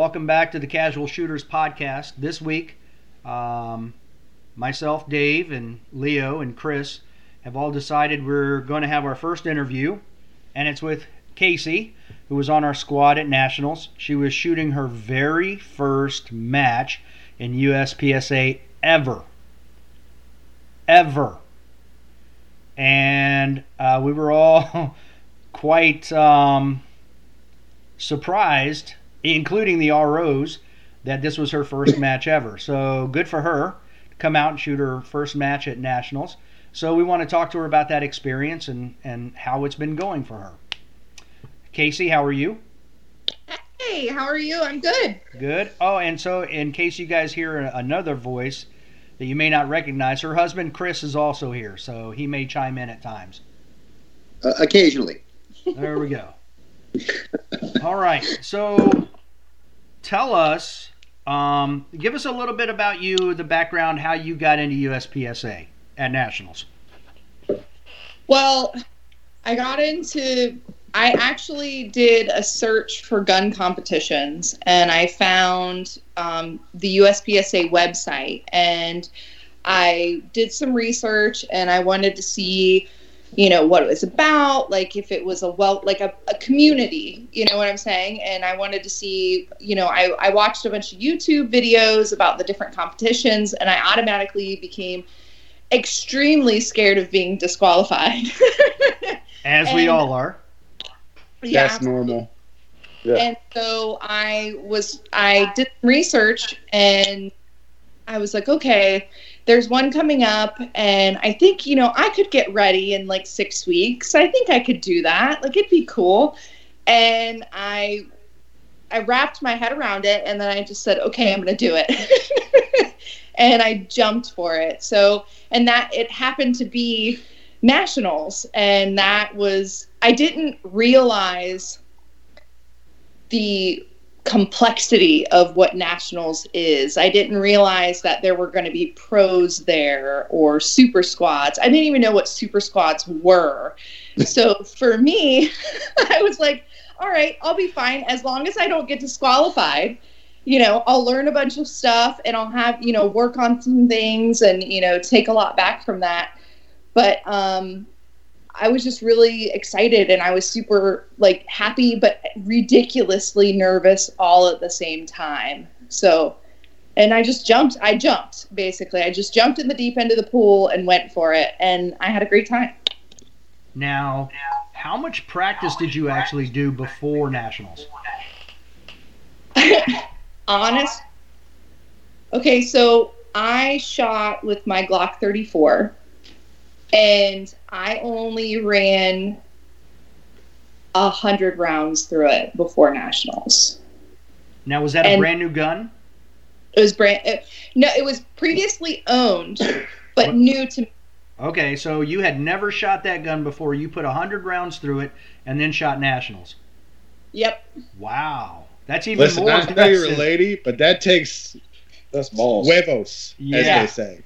Welcome back to the Casual Shooters podcast. This week, um, myself, Dave, and Leo and Chris have all decided we're going to have our first interview, and it's with Casie, who was on our squad at Nationals. She was shooting her very first match in USPSA ever. Ever. And uh, we were all quite um, surprised, including the ROs, that this was her first match ever. So good for her to come out and shoot her first match at Nationals. So we want to talk to her about that experience and, and how it's been going for her. Casie, how are you? Hey, how are you? I'm good. Good. Oh, and so in case you guys hear another voice that you may not recognize, her husband Chris is also here, so he may chime in at times. Uh, occasionally. There we go. All right. So tell us, um, give us a little bit about you, the background, how you got into USPSA at Nationals. Well, I got into I actually did a search for gun competitions and I found um, the USPSA website and I did some research and I wanted to see, you know, what it was about, like if it was a well, like a, a community, you know what I'm saying? And I wanted to see, you know, I, I watched a bunch of YouTube videos about the different competitions and I automatically became extremely scared of being disqualified. As and, we all are yeah, that's normal. Yeah. And so I was I did research and I was like, okay, there's one coming up and I think, you know, I could get ready in like 6 weeks. I think I could do that. Like it'd be cool. And I I wrapped my head around it and then I just said, okay, I'm going to do it. and I jumped for it. So, and that it happened to be nationals and that was I didn't realize the complexity of what nationals is. I didn't realize that there were going to be pros there or super squads. I didn't even know what super squads were. so for me, I was like, all right, I'll be fine as long as I don't get disqualified. You know, I'll learn a bunch of stuff and I'll have, you know, work on some things and, you know, take a lot back from that. But um I was just really excited and I was super like happy but ridiculously nervous all at the same time. So and I just jumped. I jumped basically. I just jumped in the deep end of the pool and went for it and I had a great time. Now, how much practice did you actually do before nationals? Honest. Okay, so I shot with my Glock 34 and I only ran a hundred rounds through it before nationals. Now, was that and a brand new gun? It was brand. It, no, it was previously owned, but what? new to me. Okay, so you had never shot that gun before. You put a hundred rounds through it and then shot nationals. Yep. Wow, that's even Listen, more. I know you're a lady, but that takes that's balls. Huevos, yeah. as they say.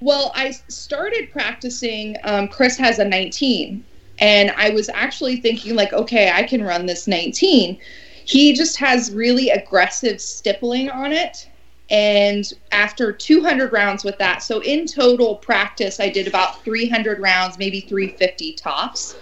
Well, I started practicing. Um, Chris has a 19, and I was actually thinking, like, okay, I can run this 19. He just has really aggressive stippling on it. And after 200 rounds with that, so in total practice, I did about 300 rounds, maybe 350 tops.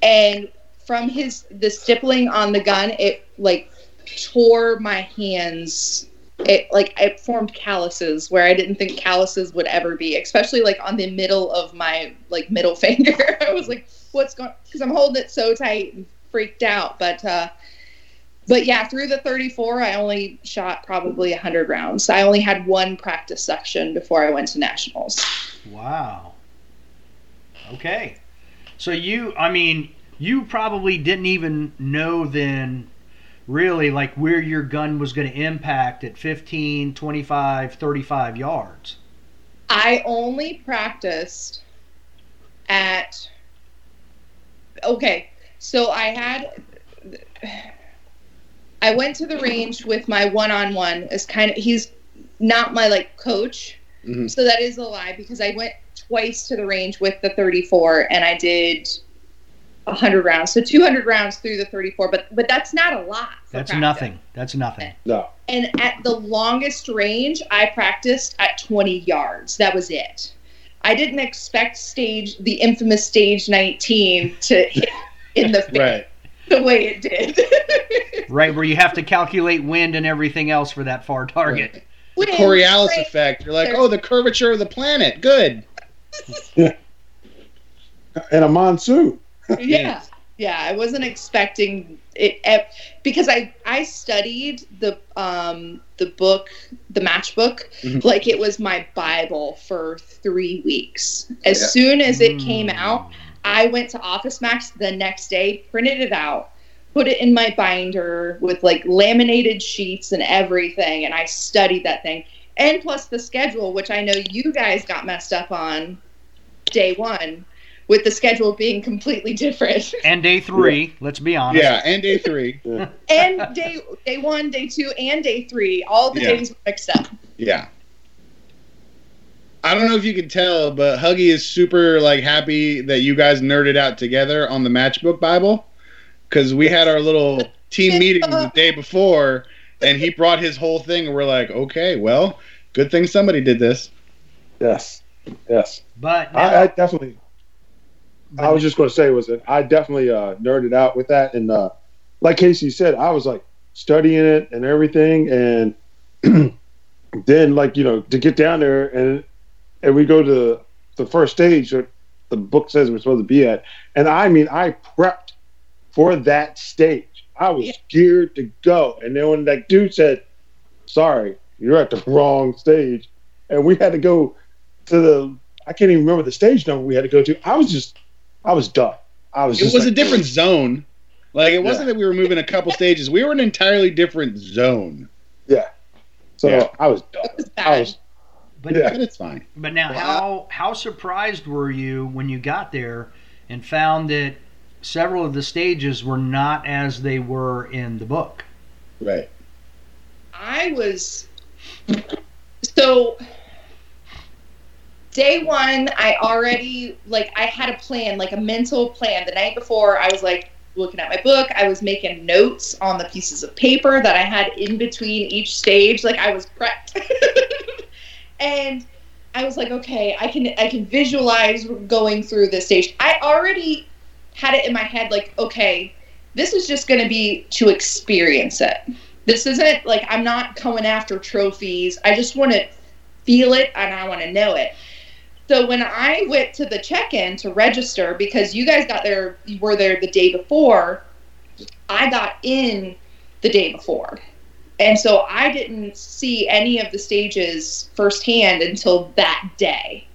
And from his the stippling on the gun, it like tore my hands it like it formed calluses where I didn't think calluses would ever be, especially like on the middle of my like middle finger. I was like, what's going because I'm holding it so tight and freaked out. But uh but yeah, through the 34, I only shot probably 100 rounds. I only had one practice section before I went to nationals. Wow. Okay. So you, I mean, you probably didn't even know then really like where your gun was going to impact at 15, 25, 35 yards? I only practiced at okay. So I had I went to the range with my one-on-one as kind of he's not my like coach. Mm-hmm. So that is a lie because I went twice to the range with the 34 and I did 100 rounds. So 200 rounds through the 34, but but that's not a lot. That's practice. nothing. That's nothing. No. And at the longest range, I practiced at 20 yards. That was it. I didn't expect stage the infamous stage 19 to hit in the face Right. the way it did. Right, where you have to calculate wind and everything else for that far target. The Wind, Coriolis rain, effect. You're like, oh, the curvature of the planet. Good. And a monsoon. Yeah yeah i wasn't expecting it because i i studied the um the book the matchbook Mhm. like it was my bible for three weeks as Yeah. soon as it came Mm. out i went to OfficeMax the next day printed it out put it in my binder with like laminated sheets and everything and i studied that thing and plus the schedule which i know you guys got messed up on day one with the schedule being completely different And day three, let's be honest. Yeah, and day three. and day day one day two and day three all the Yeah. days were mixed up Yeah. I don't know if you can tell, but Huggy is super like happy that you guys nerded out together on the Matchbook Bible because we had our little team meeting the day before, and he brought his whole thing, and we're like, okay, well, good thing somebody did this. Yes. Yes. But I, I definitely. I was just going to say was that I definitely uh, nerded out with that, and uh, like Casie said, I was like studying it and everything, and then like you know to get down there and and we go to the first stage that the book says we're supposed to be at, and I mean I prepped for that stage. I was Yeah. geared to go, and then when that dude said, "Sorry, you're at the wrong stage," and we had to go to the I can't even remember the stage number we had to go to. I was just, I was done. I was. It just was a like, different zone. Like it wasn't that we were moving a couple stages; we were in an entirely different zone. Yeah. So Yeah. I was done. was I was. but Yeah. But it's fine. but now how how surprised were you when you got there and found that several of the stages were not as they were in the book? Right. i was so day one i already like i had a plan like a mental plan. The night before i was like looking at my book. I was making notes on the pieces of paper that i had in between each stage. Like i was prepped. And i was like okay i can i can visualize going through this stage. I already had it in my head like okay this is just going to be to experience it. This isn't like i'm not going after trophies. I just want to feel it and i want to know it so when I went to the check-in to register, because you guys got there, you were there the day before, I got in the day before, and so I didn't see any of the stages firsthand until that day.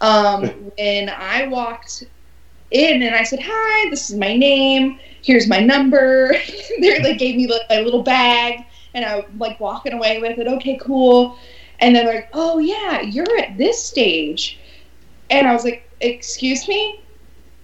Um, when I walked in and I said, "Hi, this is my name. Here's my number." they they gave me like, a little bag, and I like walking away with it. Okay, cool. And then they're like, "Oh yeah, you're at this stage," and I was like, "Excuse me."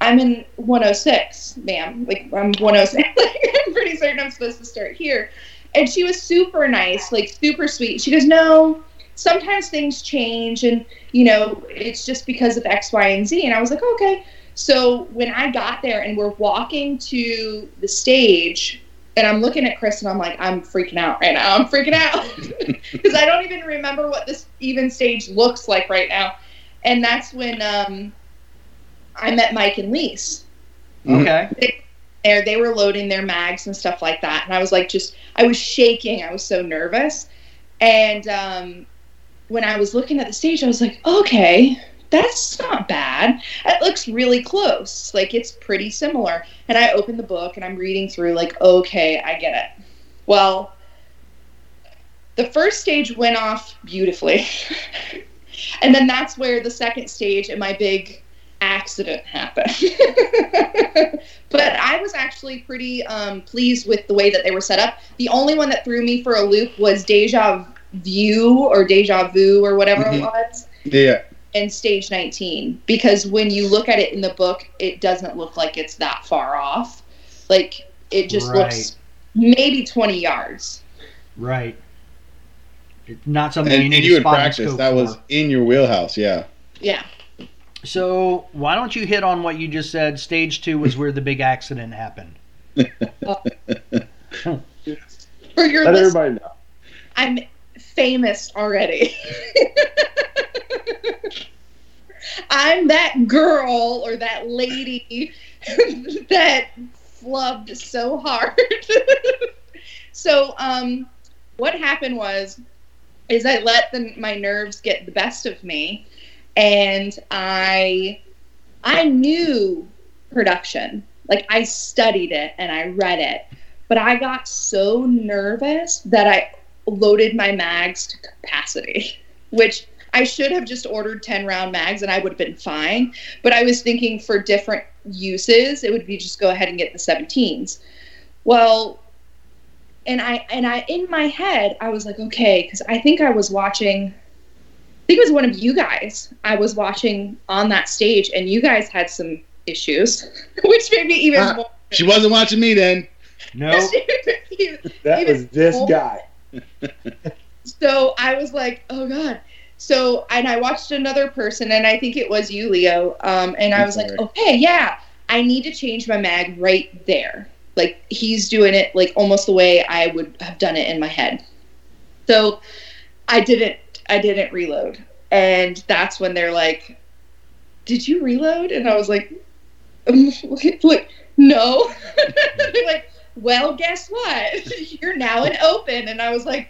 I'm in 106, ma'am. Like I'm 106. like, I'm pretty certain I'm supposed to start here. And she was super nice, like super sweet. She goes, "No, sometimes things change, and you know, it's just because of X, Y, and Z." And I was like, "Okay." So when I got there and we're walking to the stage, and I'm looking at Chris and I'm like, I'm freaking out right now. I'm freaking out because I don't even remember what this even stage looks like right now. And that's when um, I met Mike and Lise. Mhm. Okay. There, they were loading their mags and stuff like that, and I was like, just, I was shaking. I was so nervous. And um, when I was looking at the stage, I was like, okay, that's not bad. It looks really close. Like it's pretty similar. And I open the book and I'm reading through, like, okay, I get it. Well, the first stage went off beautifully. and then that's where the second stage and my big accident happened. but I was actually pretty um, pleased with the way that they were set up. The only one that threw me for a loop was Deja View or Deja Vu or whatever it Mhm. was Yeah. And stage 19 because when you look at it in the book it doesn't look like it's that far off like it just Right. looks maybe 20 yards Right. It's not something And, you and need you to had spot and practiced. That was in your wheelhouse. Yeah. yeah So why don't you hit on what you just said? Stage two was where the big accident happened. For your Let list, everybody know. I'm famous already. I'm that girl or that lady that flubbed so hard. so, um, what happened was, is I let the, my nerves get the best of me, and I, I knew production. Like I studied it and I read it, but I got so nervous that I loaded my mags to capacity, which I should have just ordered 10 round mags and I would have been fine. But I was thinking for different uses, it would be just go ahead and get the 17s. Well, and I and I in my head I was like, okay, because I think I was watching I think it was one of you guys I was watching on that stage and you guys had some issues, which made me even Ah. more She wasn't watching me then. No. That Even was this more- guy. so I was like, oh god. So and I watched another person, and I think it was you, Leo. Um, and I was like, okay, yeah, I need to change my mag right there. Like he's doing it like almost the way I would have done it in my head. So I didn't. I didn't reload, and that's when they're like, "Did you reload?" And I was like, like no. They're like, well, guess what? You're now an open. And I was like,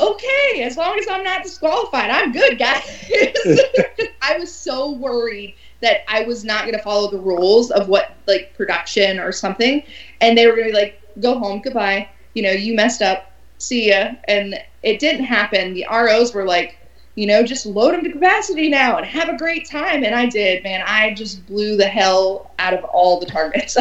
okay, as long as I'm not disqualified, I'm good, guys. I was so worried that I was not going to follow the rules of what, like, production or something. And they were going to be like, go home, goodbye. You know, you messed up. See ya. And it didn't happen. The ROs were like, you know, just load them to capacity now and have a great time. And I did, man. I just blew the hell out of all the targets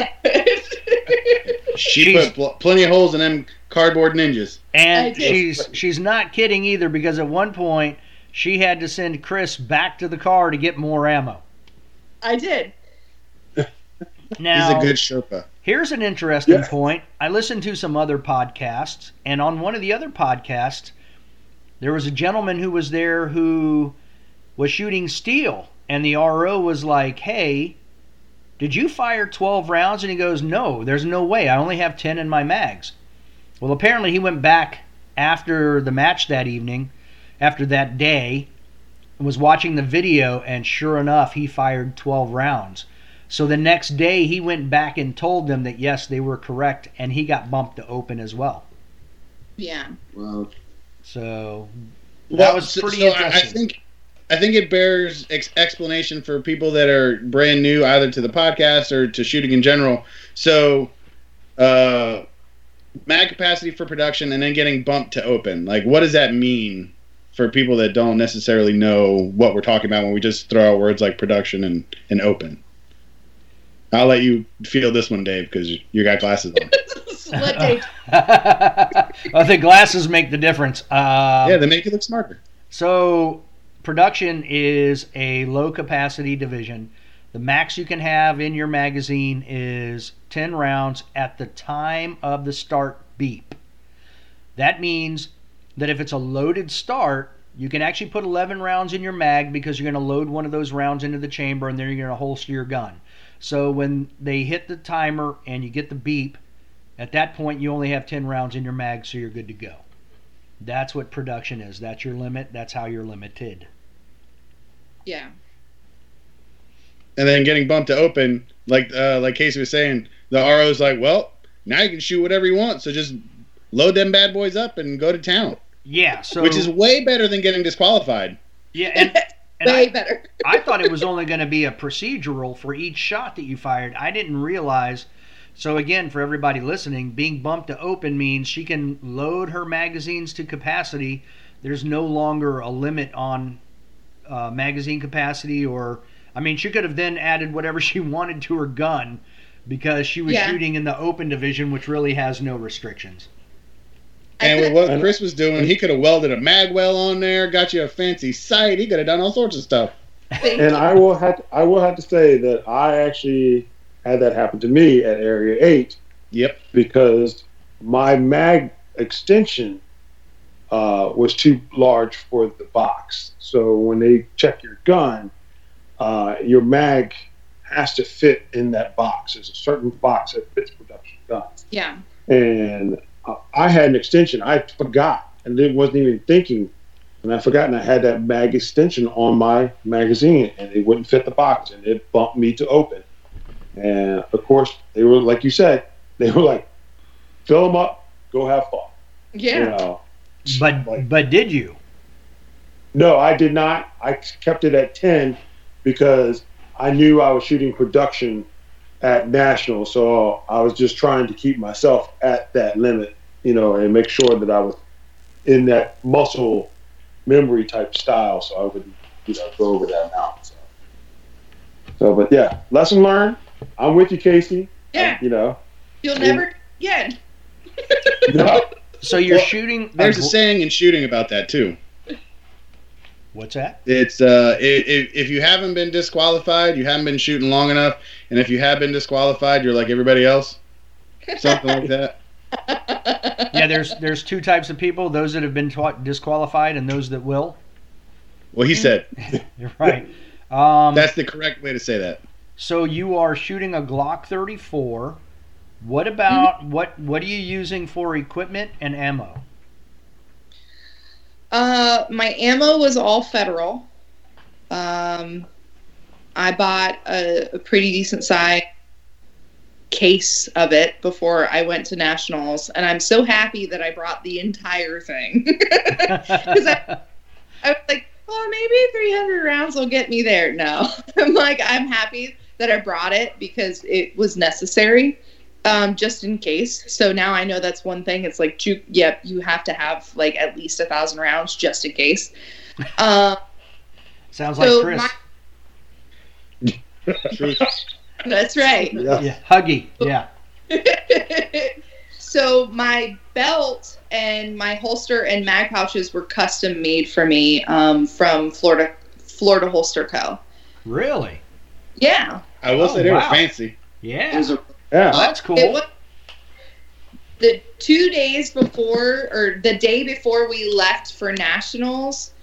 She put pl- plenty of holes in them cardboard ninjas. And she's she's not kidding either because at one point she had to send Chris back to the car to get more ammo. I did. Now He's a good Sherpa. Here's an interesting Yeah. point. I listened to some other podcasts, and on one of the other podcasts, there was a gentleman who was there who was shooting steel, and the RO was like, "Hey, did you fire 12 rounds?" And he goes, "No, there's no way. I only have 10 in my mags." Well, apparently he went back after the match that evening, after that day, and was watching the video, and sure enough, he fired 12 rounds. So the next day, he went back and told them that yes, they were correct, and he got bumped to open as well. Yeah. Well, So that Well, was pretty so I- I think I think it bears ex- explanation for people that are brand new, either to the podcast or to shooting in general. So, uh, mag capacity for production, and then getting bumped to open. Like, what does that mean for people that don't necessarily know what we're talking about when we just throw out words like production and, and open? I'll let you feel this one, Dave, because you got glasses on. Let Dave. well, the glasses make the difference. Um, yeah, they make you look smarter. So, production is a low capacity division. The max you can have in your magazine is 10 rounds at the time of the start beep. That means that if it's a loaded start, you can actually put 11 rounds in your mag because you're going to load one of those rounds into the chamber and then you're going to holster your gun. So when they hit the timer and you get the beep, at that point you only have 10 rounds in your mag, so you're good to go. That's what production is. That's your limit. That's how you're limited. Yeah. and then getting bumped to open, like uh, like Casie was saying, the RO's like, well, now you can shoot whatever you want, so just load them bad boys up and go to town, Yeah. So which is way better than getting disqualified. yeah, and, and Way I, better. I thought it was only going to be a procedural for each shot that you fired. I didn't realize. So again, for everybody listening, being bumped to open means she can load her magazines to capacity. There's no longer a limit on uh, magazine capacity, or I mean, she could have then added whatever she wanted to her gun because she was Yeah. shooting in the open division, which really has no restrictions. And with what Chris was doing, he could have welded a magwell on there, got you a fancy sight. He could have done all sorts of stuff. Thank And you. I will have I will have to say that I actually had that happen to me at Area Eight Yep. because my mag extension uh, was too large for the box. So when they check your gun, uh, your mag has to fit in that box. There's a certain box that fits production guns. Yeah. And uh, I had an extension. I forgot and then wasn't even thinking. And I forgot, and I had that mag extension on my magazine, and it wouldn't fit the box, and it bumped me to open. And of course, they were like you said, they were like, fill them up, go have fun. Yeah. You know? But Like- but did you? No, I did not. I kept it at 10 because I knew I was shooting production at national. So I was just trying to keep myself at that limit, you know, and make sure that I was in that muscle memory type style. So I wouldn't, you know, go over that amount. So, so but yeah, lesson learned. I'm with you, Casie. Yeah. You know, You'll never again. no, So you're Well, shooting. There's a gl- saying in shooting about that too. What's that? It's uh, if, if you haven't been disqualified, you haven't been shooting long enough, and if you have been disqualified, you're like everybody else, something like that. Yeah, there's there's two types of people: those that have been taught disqualified and those that will. Well, he said You're right. Um, that's the correct way to say that. So you are shooting a Glock 34. What about what what are you using for equipment and ammo? Uh, my ammo was all federal. Um, I bought a, a pretty decent size case of it before I went to nationals, and I'm so happy that I brought the entire thing. I, I was like, well, maybe 300 rounds will get me there. No, I'm like, I'm happy that I brought it because it was necessary, um, just in case. So now I know that's one thing. It's like, you, yep, you have to have like at least a thousand rounds just in case. Um, Sounds like Chris. my- that's right. yeah. yeah, Huggy. Yeah. so my belt and my holster and mag pouches were custom made for me um, from Florida Florida Holster Co. Really? Yeah, I will Oh, say they wow. were fancy. Yeah. It was a, Yeah. Oh, that's cool. it was the two days before or the day before we left for nationals.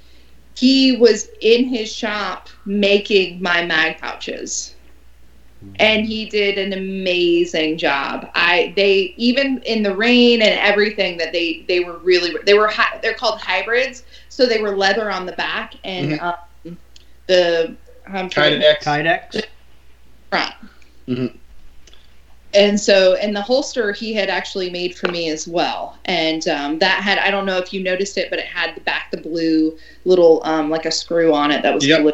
He was in his shop making my mag pouches. and he did an amazing job. I they even in the rain and everything that they they were really they were hy- they're called hybrids, so they were leather on the back and um, the Kydex. Kydex. front. Mhm. And so, and the holster he had actually made for me as well. And um, that had, I don't know if you noticed it, but it had the back, the blue little, um, like a screw on it that was Yep. blue.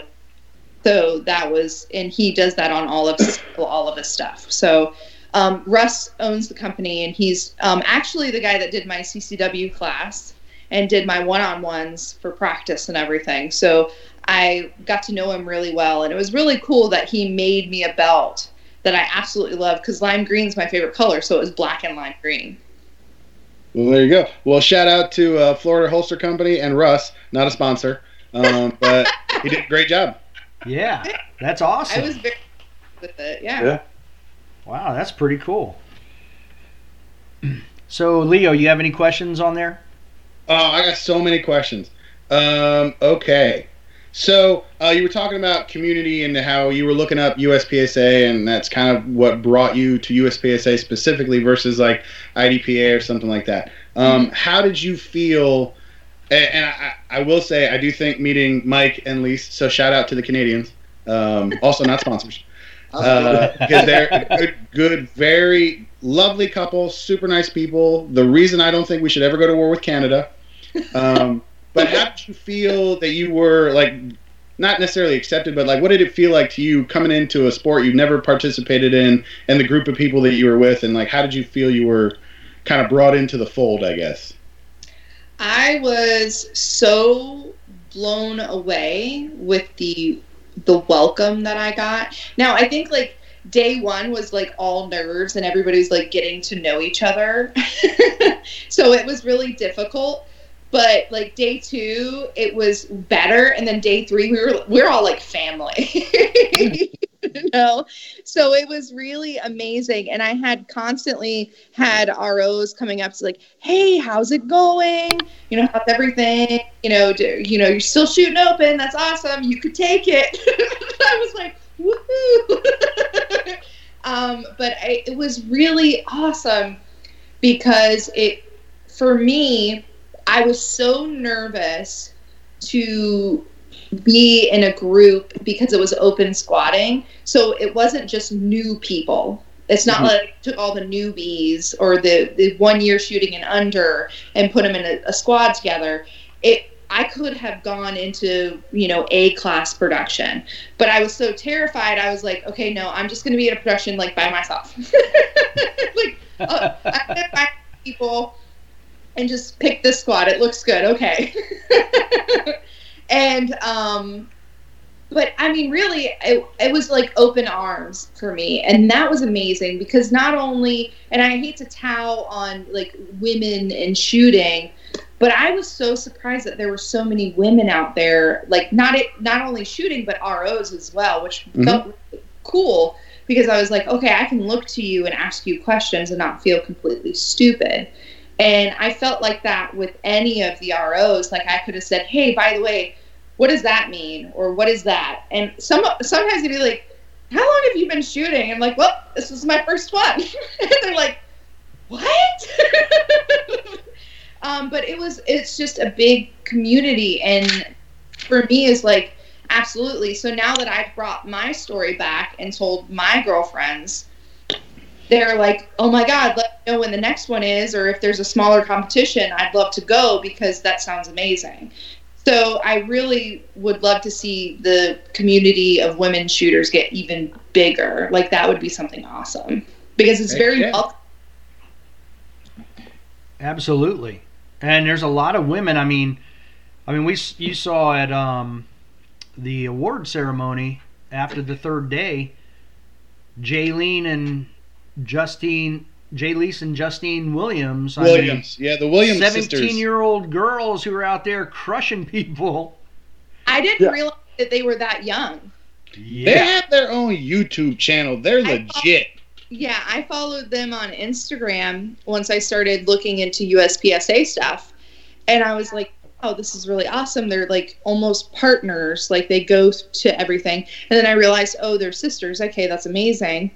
So that was, and he does that on all of his, all of his stuff. So um, Russ owns the company, and he's um, actually the guy that did my CCW class and did my one-on-ones for practice and everything. So I got to know him really well, and it was really cool that he made me a belt that I absolutely love because lime green is my favorite color, so it was black and lime green. Well, there you go. Well, shout out to uh, Florida Holster Company and Russ, not a sponsor, um, but he did a great job. Yeah, that's awesome. I was very with it, yeah. Yeah. Wow, that's pretty cool. So, Leo, you have any questions on there? Oh, I got so many questions. Um, okay. So uh, you were talking about community and how you were looking up USPSA, and that's kind of what brought you to USPSA specifically versus like IDPA or something like that. Um, how did you feel? And, I, I will say, I do think meeting Mike and Lise. So shout out to the Canadians. Um, also not sponsors uh, because they're a good, good, very lovely couple, super nice people. The reason I don't think we should ever go to war with Canada. Um, but how did you feel that you were like, not necessarily accepted, but like, what did it feel like to you coming into a sport you've never participated in, and the group of people that you were with, and like, how did you feel you were kind of brought into the fold? I guess. I was so blown away with the the welcome that I got. Now I think like day one was like all nerves and everybody was like getting to know each other. so it was really difficult. But like day two, it was better, and then day three, we were we are all like family. you know? So it was really amazing. And i had constantly had ros coming up to like hey how's it going? You know how's everything? You know do, you know you're still shooting open. That's awesome. You could take it. I was like woohoo. Um, but I, it was really awesome because it for me i was so nervous to be in a group because it was open squadding. So it wasn't just new people. It's not mm-hmm. like I took all the newbies or the, the one year shooting and under and put them in a, a squad together. It I could have gone into, you know, A class production. But I was so terrified, I was like, okay, no, I'm just gonna be in a production like by myself. like uh, gonna find people and just pick this squad. It looks good, okay. and um but I mean, really, it, it was like open arms for me. And that was amazing because not only, and I hate to towel on like women and shooting, but I was so surprised that there were so many women out there, like not it, not only shooting, but ROs as well, which mm-hmm. felt cool because I was like, okay, I can look to you and ask you questions and not feel completely stupid. And I felt like that with any of the ROs. Like I could have said, hey, by the way, what does that mean? Or what is that? And some sometimes they'd be like, how long have you been shooting? I'm like, well, this is my first one. and they're like, what? um, but it was, it's just a big community. And for me is like, absolutely. So now that I've brought my story back and told my girlfriends, they're like, oh my God, let me know when the next one is, or if there's a smaller competition, I'd love to go because that sounds amazing. So I really would love to see the community of women shooters get even bigger. Like that would be something awesome because it's very yeah. welcome. Absolutely, and there's a lot of women. I mean, I mean, we you saw at um, the award ceremony after the third day, Jaylene and Justine Jalise and Justine Williams. Williams, I mean, yeah, the Williams 17 sisters. year old girls who are out there crushing people. I didn't yeah. realize that they were that young. Yeah. They have their own YouTube channel. They're I legit. yeah, I followed them on Instagram once I started looking into USPSA stuff. And I was like, oh, this is really awesome. They're like almost partners. Like they go to everything. And then I realized, oh, they're sisters. Okay, that's amazing.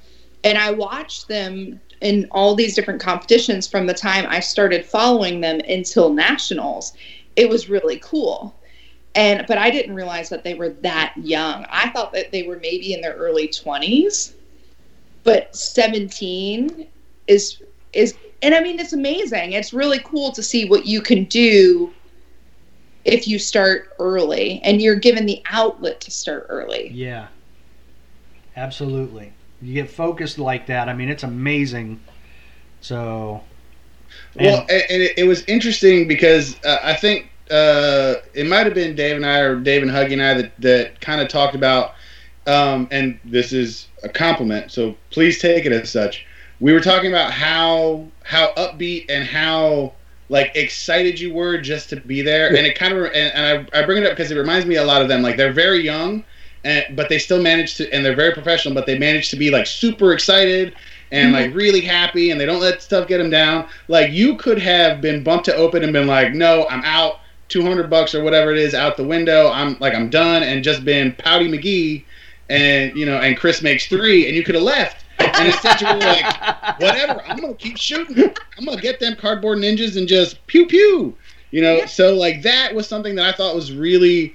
And I watched them in all these different competitions from the time I started following them until nationals. It was really cool. And but I didn't realize that they were that young. I thought that they were maybe in their early 20s. But 17 is is and I mean it's amazing. It's really cool to see what you can do if you start early and you're given the outlet to start early. Yeah. Absolutely you get focused like that, I mean, it's amazing. So. And well, and, it, was interesting because uh, I think uh, it might have been Dave and I, or Dave and Huggy and I, that, that kind of talked about, um, and this is a compliment, so please take it as such. We were talking about how how upbeat and how like excited you were just to be there, and it kind of and, and I, I bring it up because it reminds me a lot of them. Like they're very young, and, but they still manage to, and they're very professional, but they manage to be like super excited and like mm-hmm. really happy, and they don't let stuff get them down. Like you could have been bumped to open and been like, no, I'm out, 200 bucks or whatever it is out the window. I'm like, I'm done, and just been Pouty McGee, and you know, and Chris makes three, and you could have left. And instead you were like, whatever, I'm gonna keep shooting. I'm gonna get them cardboard ninjas and just pew pew. You know, yeah. so like that was something that I thought was really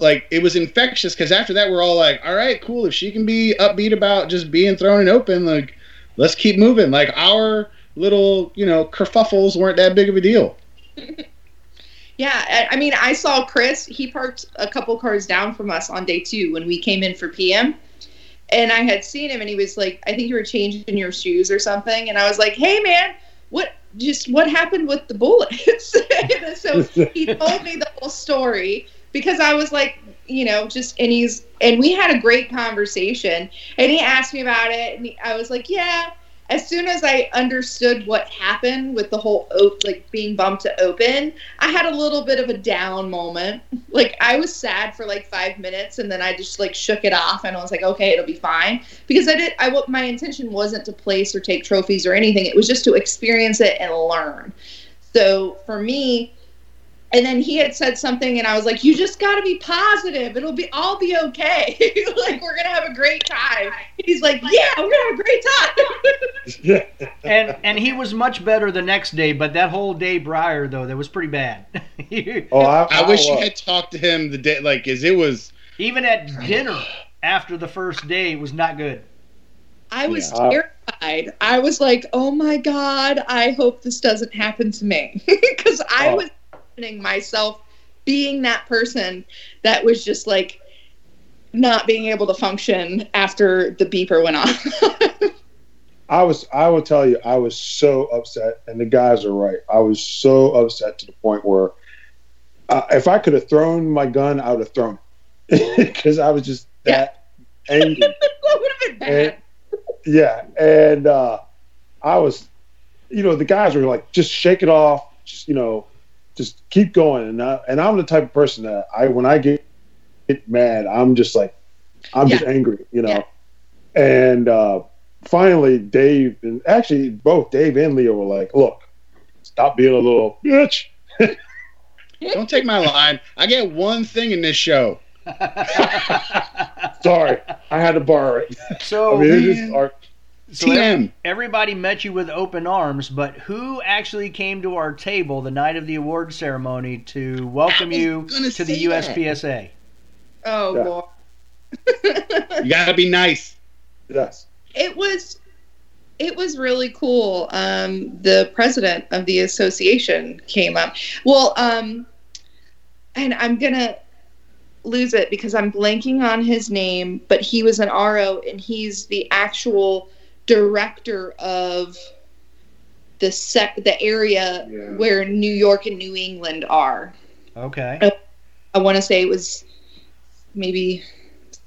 like it was infectious because after that we're all like, all right, cool. If she can be upbeat about just being thrown and open, like let's keep moving. Like our little, you know, kerfuffles weren't that big of a deal. yeah, I mean, I saw Chris. He parked a couple cars down from us on day two when we came in for PM. And I had seen him, and he was like, "I think you were changing your shoes or something." And I was like, "Hey, man, what just what happened with the bullets?" so he told me the whole story because I was like, you know, just and he's and we had a great conversation, and he asked me about it, and he, I was like, yeah, as soon as I understood what happened with the whole op- like being bumped to open, I had a little bit of a down moment. Like I was sad for like five minutes, and then I just like shook it off, and I was like, okay, it'll be fine. Because I did. I my intention wasn't to place or take trophies or anything. It was just to experience it and learn. So for me, and then he had said something and i was like you just got to be positive it'll be i'll be okay like we're gonna have a great time he's like yeah we're gonna have a great time and and he was much better the next day, but that whole day prior though, that was pretty bad. oh, I, I wish you uh, had talked to him the day, like, cause it was. Even at dinner after the first day, it was not good. i was Yeah. terrified i was like oh my god i hope this doesn't happen to me because i Oh. was imagining myself being that person that was just like not being able to function after the beeper went off I was. I will tell you, I was so upset, and the guys are right. I was so upset to the point where, uh, if I could have thrown my gun, I would have thrown it because I was just that angry. that would have been bad Yeah, and uh, I was, you know, the guys were like, just shake it off, just you know, just keep going. And I, and I'm the type of person that I when I get, get mad, I'm just like, I'm just angry, you know. And uh, finally, Dave and actually both Dave and Leo were like, look, stop being a little bitch. Don't take my line. I get one thing in this show. Sorry, I had to borrow it. so, I mean, it man. Just are, so TM. everybody met you with open arms, but who actually came to our table the night of the award ceremony to welcome you gonna the say that. USPSA? oh Yeah. boy You gotta be nice. yes. it was it was really cool um the president of the association came up well um and i'm gonna lose it because i'm blanking on his name but he was an ro and he's the actual director of the sec the area Yeah. where new york and new england are Okay. Uh, i want to say it was maybe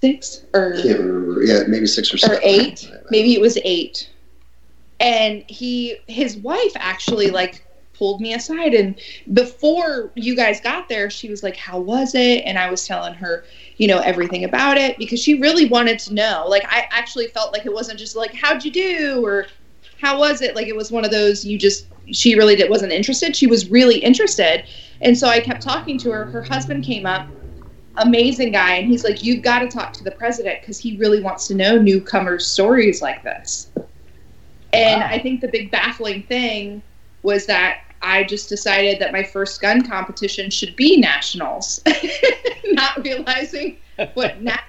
six or Can't remember. Yeah, maybe six or or seven. eight maybe it was eight and he his wife actually like pulled me aside and before you guys got there she was like how was it and i was telling her you know everything about it because she really wanted to know. Like i actually felt like it wasn't just like how'd you do? or how was it? Like it was one of those you just she really did, wasn't interested. She was really interested. And so i kept talking to her. Her husband came up amazing guy and he's like you've got to talk to the president because he really wants to know newcomers stories like this. And Wow. i think the big baffling thing was that i just decided that my first gun competition should be nationals not realizing what nationals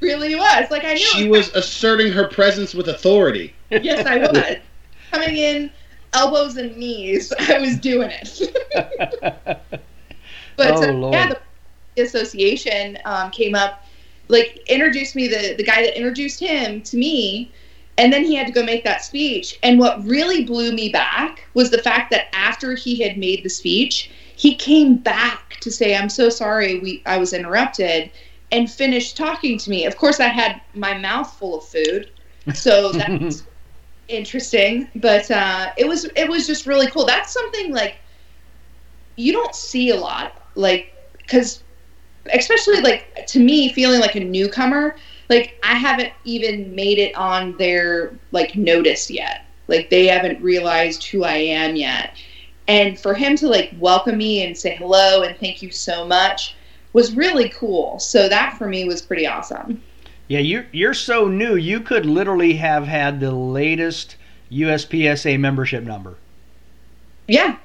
really was like i knew She it was asserting her presence with authority. yes i was coming in elbows and knees i was doing it But Oh, uh, Lord. yeah, the association um, came up, like introduced me the the guy that introduced him to me, and then he had to go make that speech. And what really blew me back was the fact that after he had made the speech, he came back to say, "I'm so sorry, we I was interrupted," and finished talking to me. Of course, I had my mouth full of food, so that's interesting. But uh, it was it was just really cool. That's something like you don't see a lot like because especially like to me feeling like a newcomer like i haven't even made it on their like notice yet like they haven't realized who i am yet and for him to like welcome me and say hello and thank you so much was really cool so that for me was pretty awesome Yeah, you're you're so new. You could literally have had the latest USPSA membership number. yeah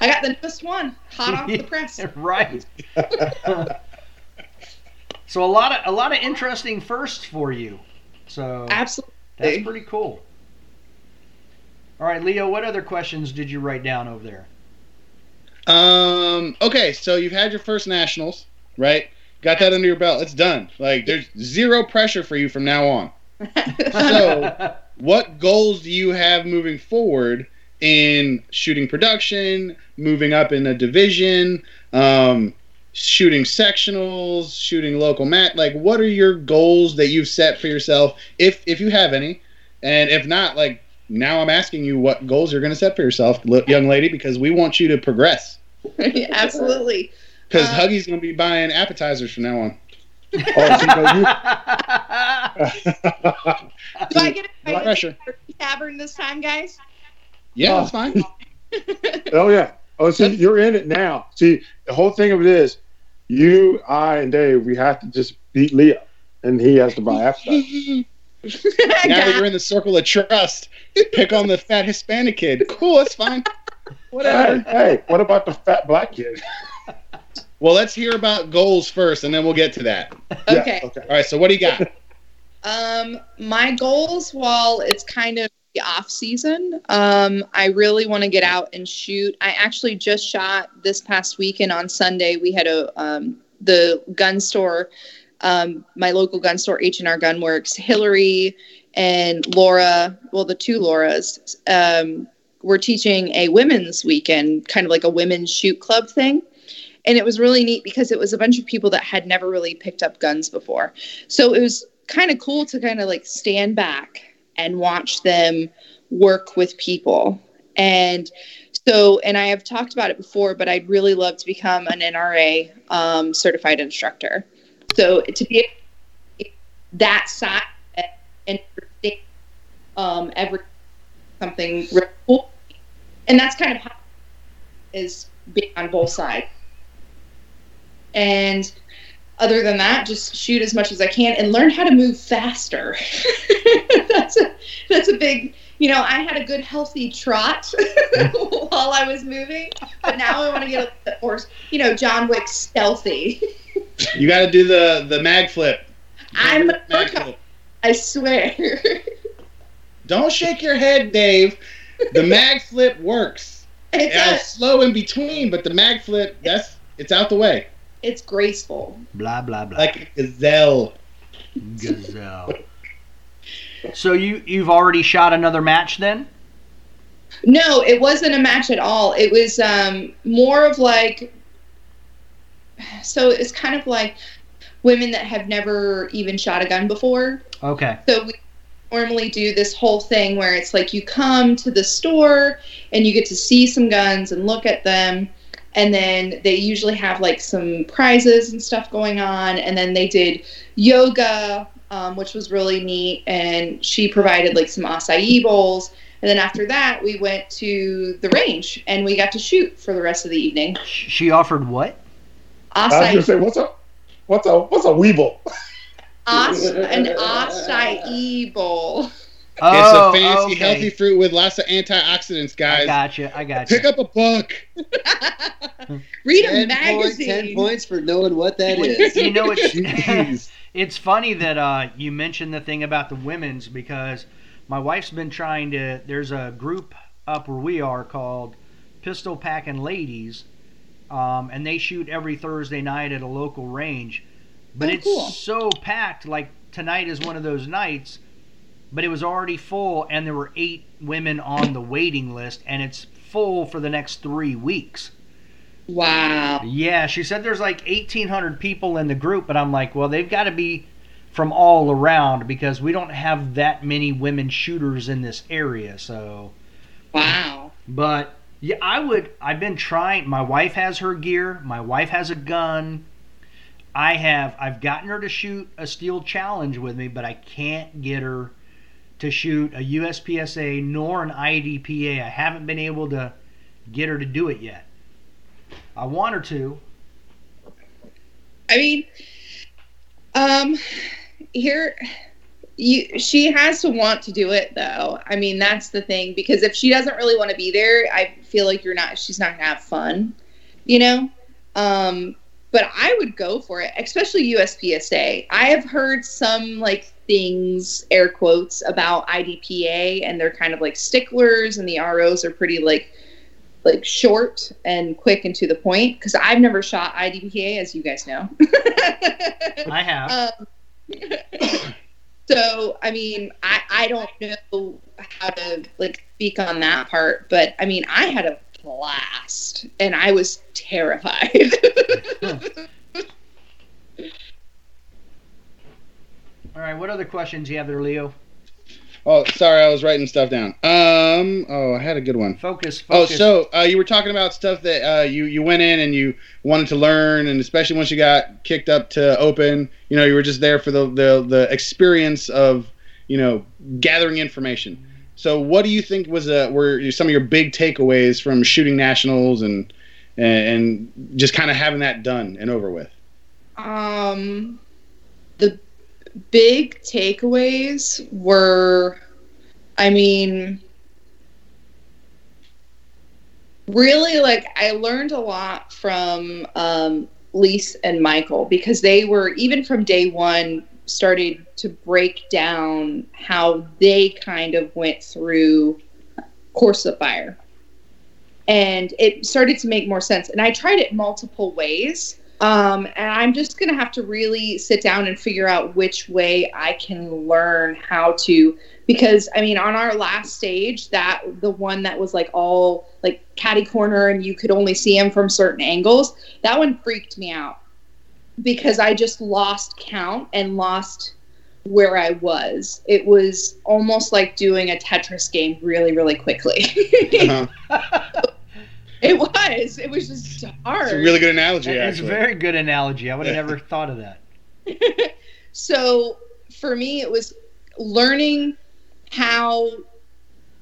i got the newest one hot off the press right. so a lot of a lot of interesting firsts for you. So absolutely that's pretty cool. All right, Leo. What other questions did you write down over there? Um. Okay, so you've had your first nationals, right? Got that under your belt. It's done. Like there's zero pressure for you from now on. So, what goals do you have moving forward in shooting production, moving up in a division, um, shooting sectionals, shooting local mat? Like, what are your goals that you've set for yourself, if if you have any, And if not, like now I'm asking you what goals you're going to set for yourself, young lady, because we want you to progress. Absolutely. Because Uh, Huggy's going to be buying appetizers from now on. Oh, Do I get No invited pressure. tavern this time, guys? Yeah, Oh. that's fine. oh yeah. Oh, see, you're in it now. See, the whole thing of it is, you, I, and Dave, we have to just beat Leo, and he has to buy appetizers. now that you're in the circle of trust, pick on the fat Hispanic kid. Cool, that's fine. Hey, Whatever. hey, what about the fat black kid? Well, let's hear about goals first, and then we'll get to that. Yeah, Okay. okay. All right. So, what do you got? Um, my goals, while it's kind of the off season, um, I really want to get out and shoot. I actually just shot this past weekend on Sunday. We had a um, the gun store, um, my local gun store, H and R Gunworks. Hillary and Laura, well, the two Lauras, um, were teaching a women's weekend, kind of like a women's shoot club thing. And it was really neat because it was a bunch of people that had never really picked up guns before. So it was kind of cool to kind of like stand back and watch them work with people. And so, and I have talked about it before, but I'd really love to become an NRA um, certified instructor. So to be that side and um, every something really cool, and that's kind of how is being on both sides. And other than that, just shoot as much as I can and learn how to move faster. that's a that's a big you know, I had a good healthy trot while I was moving, but now I want to get a little bit more, you know, John Wick stealthy. You got to do the the mag flip. I'm a mag flip. I swear. Don't shake your head, Dave. The mag flip works. it Yeah, does. it's slow in between, but the mag flip, that's it's out the way, It's graceful. blah blah blah. like a gazelle. gazelle. So you you've already shot another match then? No, it wasn't a match at all. It was um, more of like, so it's kind of like women that have never even shot a gun before. Okay. So we normally do this whole thing where it's like you come to the store and you get to see some guns and look at them. And then they usually have like some prizes and stuff going on. And then they did yoga, um, which was really neat. And she provided like some acai bowls. And then after that, we went to the range and we got to shoot for the rest of the evening. She offered what? I was gonna say, what's a what's a what's a weeble? ac- an acai bowl. Oh, it's a fancy, okay. healthy fruit with lots of antioxidants, guys. I guys. got you. I got Pick up a book. Read a 10, magazine. 10 points for knowing what that is. You know it's it's funny that uh, you mentioned the thing about the women's because my wife's been trying to. There's a group up where we are called Pistol Packing Ladies, um, and they shoot every Thursday night at a local range. But Oh, it's cool. so packed. Like tonight is one of those nights, but it was already full, and there were eight women on the waiting list, and it's full for the next three weeks. Wow. Yeah, she said there's like 1,800 people in the group, but I'm like, well, they've got to be from all around because we don't have that many women shooters in this area. So, Wow. but yeah, I would. I've been trying. My wife has her gear. My wife has a gun. I have. I've gotten her to shoot a steel challenge with me, but I can't get her to shoot a USPSA nor an IDPA. I haven't been able to get her to do it yet. I want her to. I mean, um, here, you she has to want to do it though. I mean, that's the thing because if she doesn't really want to be there, I feel like you're not. She's not gonna have fun, you know. Um, but I would go for it, especially USPSA. I have heard some like things, air quotes, about IDPA, and they're kind of like sticklers, and the ROs are pretty like like short and quick and to the point. Because I've never shot IDPA, as you guys know. I have. um, so I mean, I I don't know how to like speak on that part, but I mean, I had a blast, and I was terrified. All right, what other questions you have there, Leo? Oh, sorry, I was writing stuff down. Um, oh, I had a good one. Focus. focus. Oh, so uh, you were talking about stuff that uh, you you went in and you wanted to learn, and especially once you got kicked up to open, you know, you were just there for the the, the experience of you know gathering information. So, what do you think was uh, were some of your big takeaways from shooting nationals and and, and just kind of having that done and over with? Um, the big takeaways were, I mean, really like I learned a lot from um, Jalise and Michael because they were even from day one started to break down how they kind of went through Course of Fire. And it started to make more sense. And I tried it multiple ways. Um, and I'm just going to have to really sit down and figure out which way I can learn how to. Because, I mean, on our last stage, that the one that was like all like caddy corner and you could only see him from certain angles, that one freaked me out because I just lost count and lost where I was. It was almost like doing a Tetris game really, really quickly. Uh-huh. it was. It was just hard. It's a really good analogy. It's a very good analogy. I would have never thought of that. so for me, it was learning how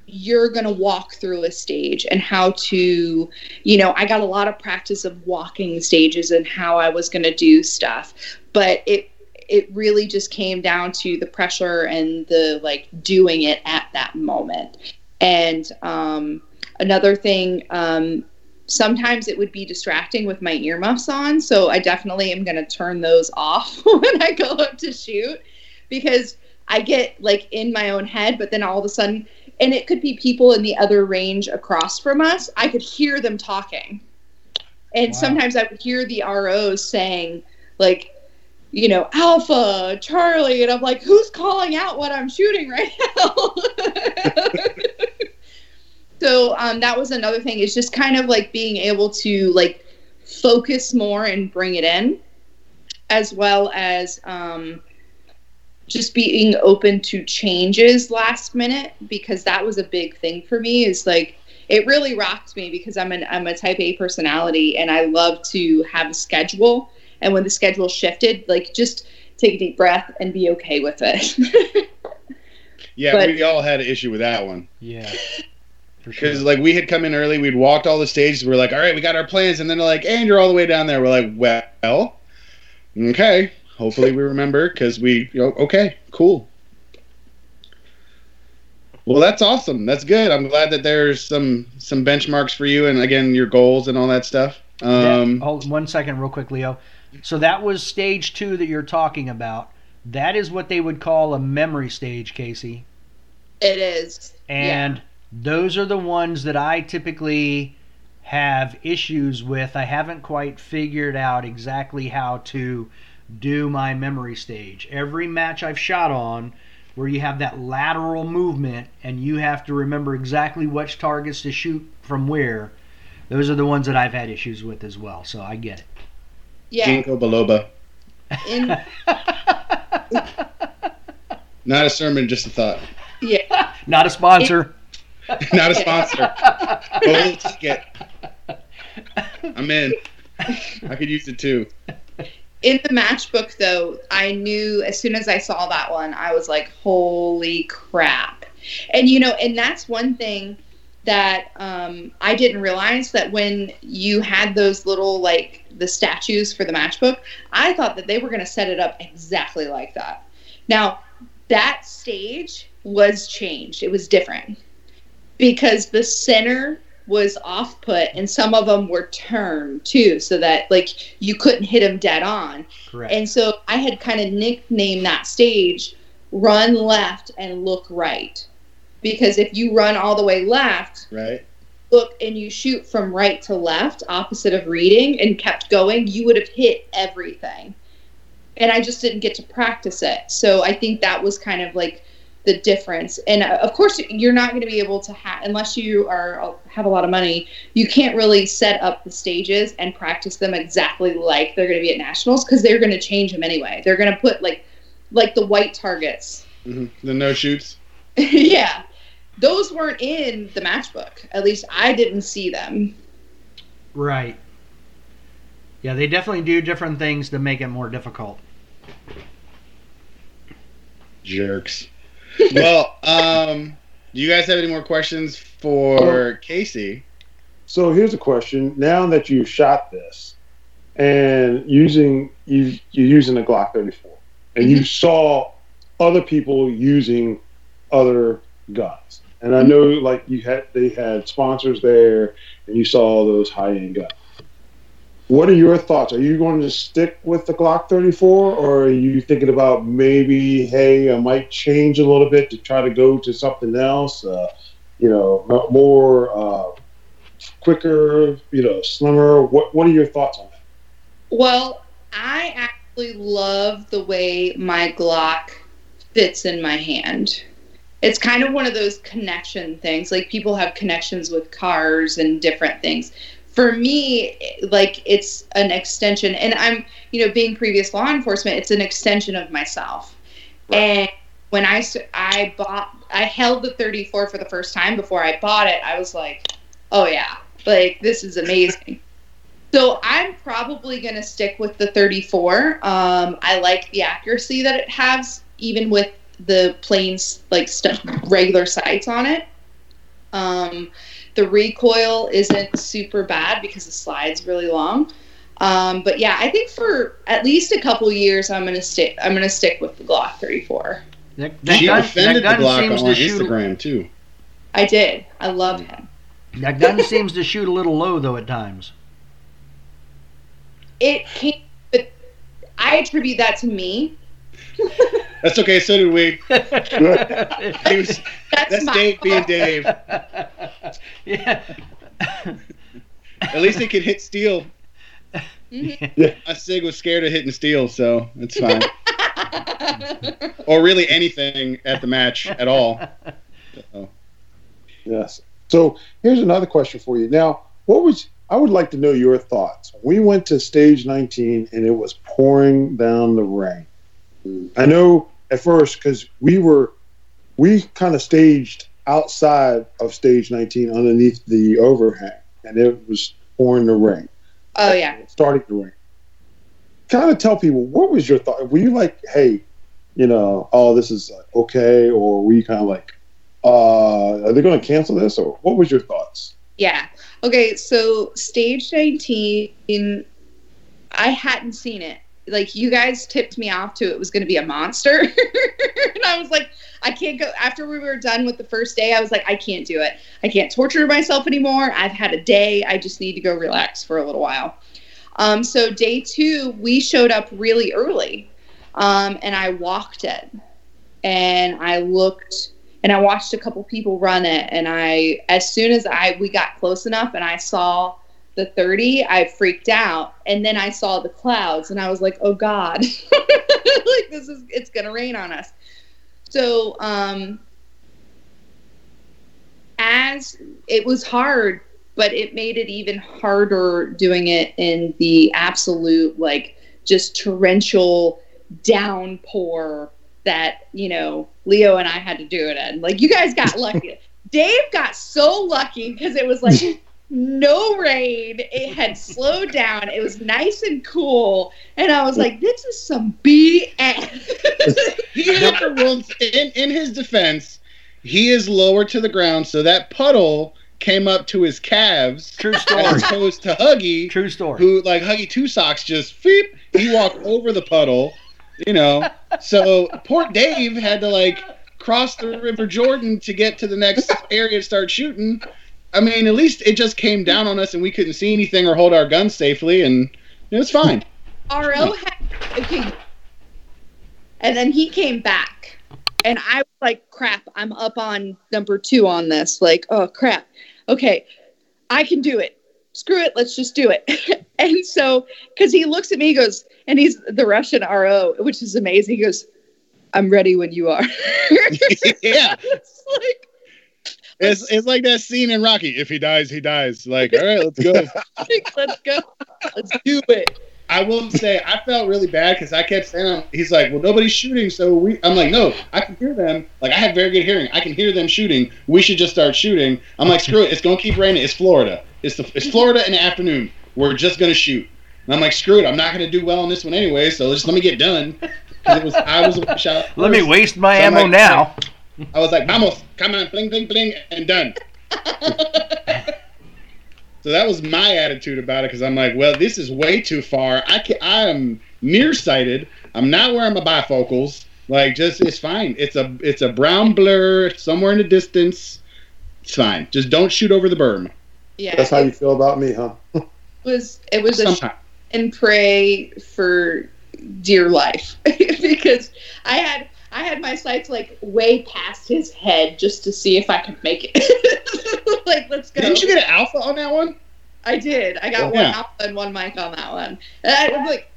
you're going to walk through a stage and how to, you know, I got a lot of practice of walking stages and how I was going to do stuff. But it, it really just came down to the pressure and the like doing it at that moment. And um, another thing, um, sometimes it would be distracting with my earmuffs on. So I definitely am going to turn those off when I go up to shoot because I get like in my own head, but then all of a sudden, and it could be people in the other range across from us, I could hear them talking. And Wow. sometimes I would hear the ROs saying, like, you know, Alpha, Charlie, and I'm like, who's calling out what I'm shooting right now? so um, that was another thing. Is just kind of like being able to like focus more and bring it in, as well as um, just being open to changes last minute because that was a big thing for me. Is like it really rocked me because I'm an I'm a type A personality and I love to have a schedule. And when the schedule shifted, like just take a deep breath and be okay with it. Yeah, But- we all had an issue with that one. Yeah. For sure. Because like we had come in early, we'd walked all the stages. We're like, all right, we got our plans, and then they're like, and you're all the way down there. We're like, well, okay. Hopefully we remember because we you know, okay, cool. Well, that's awesome. That's good. I'm glad that there's some some benchmarks for you, and again, your goals and all that stuff. Um, That- hold one second, real quick, Leo. So that was stage two that you're talking about. That is what they would call a memory stage, Casie. it is. And those are the ones that I typically have issues with. I haven't quite figured out exactly how to do my memory stage. Every match I've shot on where you have that lateral movement and you have to remember exactly which targets to shoot from where, those are the ones that I've had issues with as well. So I get it. Yeah. Ginkgo biloba. In. Not a sermon, just a thought. yeah. Not a sponsor. Not a sponsor. take it. I'm in. I could use it too. in the matchbook though i knew as soon as i saw that one i was like holy crap and you know and that's one thing that um, i didn't realize that when you had those little like the statues for the matchbook i thought that they were going to set it up exactly like that now that stage was changed it was different because the center was off put and some of them were turned too so that like you couldn't hit them dead on Correct. and so i had kind of nicknamed that stage run left and look right because if you run all the way left Right? look and you shoot from right to left opposite of reading and kept going you would have hit everything and i just didn't get to practice it so i think that was kind of like the difference and uh, of course you're not going to be able to have unless you are have a lot of money you can't really set up the stages and practice them exactly like they're going to be at nationals because they're going to change them anyway they're going to put like like the white targets hmm The no shoots. yeah, those weren't in the matchbook. At least I didn't see them. Right. Yeah, they definitely do different things to make it more difficult. Jerks. Well, um, do you guys have any more questions for Casie? So here's a question: Now that you've shot this and using you you're using a Glock 34, and you saw other people using other guns, and I know like you had they had sponsors there, and you saw those high end guns. What are your thoughts? Are you going to stick with the Glock 34, or are you thinking about maybe, hey, I might change a little bit to try to go to something else? Uh, you know, more uh, quicker, you know, slimmer. What What are your thoughts on that? Well, I actually love the way my Glock fits in my hand. It's kind of one of those connection things. Like people have connections with cars and different things. For me, like it's an extension, and I'm, you know, being previous law enforcement, it's an extension of myself. And when i i bought, I held the 34 for the first time before I bought it. I was like, oh yeah, like this is amazing. So I'm probably going to stick with the 34. Um, I like the accuracy that it has, even with the plain like st- regular sights on it. Um, the recoil isn't super bad because the slide's really long. Um, but yeah, I think for at least a couple years, I'm gonna stick. I'm gonna stick with the Glock 34. That, that she gun, defended that the Glock on to shoot. Instagram too. I did. I love him. That gun seems to shoot a little low though at times. It came, but I attribute that to me. That's okay. So did we. He was, That's, that's my Dave being Dave. yeah. At least he could hit steel. Mhm. A Sig was scared of hitting steel, so it's fine. or really anything at the match at all. So, Yes. So here's another question for you. Now, what was I would like to know your thoughts. We went to stage 19 and it was pouring down the rain. I know at first because we were we kind of staged outside of stage 19 underneath the overhang and it was pouring the rain. oh yeah. starting to rain. Kind of tell people what was your thought? Were you like, hey, you know, oh, this is uh, okay, or were you kind of like, uh, are they going to cancel this, or what was your thoughts? Yeah. Okay, so stage 19, I hadn't seen it. Like, you guys tipped me off to it was going to be a monster. and I was like, I can't go. After we were done with the first day, I was like, I can't do it. I can't torture myself anymore. I've had a day. I just need to go relax for a little while. Um, so, day two, we showed up really early. Um, and I walked it. And I looked and I watched a couple people run it and I as soon as I we got close enough and I saw the 30 I freaked out and then I saw the clouds and I was like oh god like this is it's going to rain on us so um as it was hard but it made it even harder doing it in the absolute like just torrential downpour that you know Leo and I had to do it in. Like you guys got lucky. Dave got so lucky because it was like no rain. It had slowed down. It was nice and cool, and I was like, "This is some BS." he had to run in, in his defense. He is lower to the ground, so that puddle came up to his calves True story. as story. opposed to Huggy, True story. who like Huggy Two Socks just beep. He walked over the puddle, you know. So poor Dave had to like cross the River Jordan to get to the next area to start shooting. I mean, at least it just came down on us and we couldn't see anything or hold our guns safely, and it was fine. RO had okay, and then he came back, and I was like, "Crap! I'm up on number two on this. Like, oh crap! Okay, I can do it. Screw it. Let's just do it." and so, because he looks at me, he goes, and he's the Russian RO, which is amazing. He goes, "I'm ready when you are." yeah, it's like it's it's like that scene in Rocky. If he dies, he dies. Like, all right, let's go. let's go. Let's do it. I will say I felt really bad because I kept saying he's like, well, nobody's shooting, so we. I'm like, no, I can hear them. Like I have very good hearing. I can hear them shooting. We should just start shooting. I'm like, screw it. It's gonna keep raining. It's Florida. It's the it's Florida in the afternoon. We're just gonna shoot. And I'm like, screw it. I'm not gonna do well on this one anyway. So let's just let me get done. 'Cause It was I was shot. Let me waste my So ammo like, now. I was like, vamos, come on, bling, bling, bling, and done. so that was my attitude about it because I'm like, well, this is way too far. I can, I am nearsighted. I'm not wearing my bifocals. Like, just it's fine. It's a it's a brown blur somewhere in the distance. It's fine. Just don't shoot over the berm. Yeah, That's how you feel about me, huh? was it was a Sometime. and pray for dear life because I had I had my sights like way past his head just to see if I could make it. like, let's go. Didn't you get an alpha on that one? I did. I got oh, Yeah. one alpha and one mic on that one. And I was like,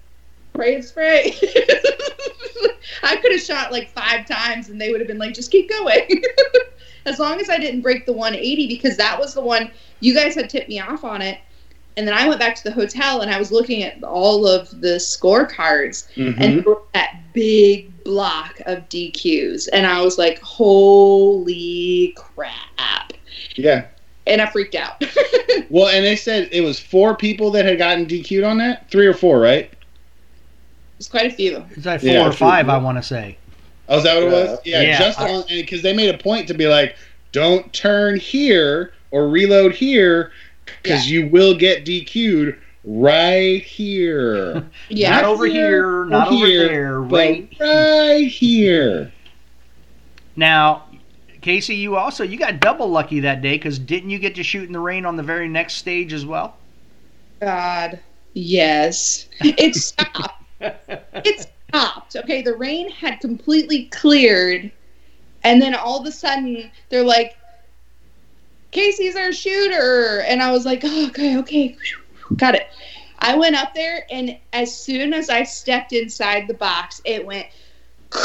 pray and spray. I could have shot like five times and they would have been like, just keep going. as long as I didn't break the 180 because that was the one you guys had tipped me off on it. And then I went back to the hotel and I was looking at all of the scorecards Mm-hmm. and that big block of DQs. And I was like, holy crap. yeah. And I freaked out. Well, and they said it was four people that had gotten DQ'd on that. Three or four, right? There's quite a few. Is that four Yeah, or true. five? I want to say. Oh, is that what it was? Yeah, Yeah, just I- on because they made a point to be like, don't turn here or reload here because you will get DQ'd right here. Yeah. Not over here, not over here, there, right. right here. Now, Casie, you also you got double lucky that day because didn't you get to shoot in the rain on the very next stage as well? God, yes. It stopped. it stopped. Okay, the rain had completely cleared, and then all of a sudden they're like, "Casie's our shooter," and I was like, oh, "Okay, okay, got it." I went up there, and as soon as I stepped inside the box, it went.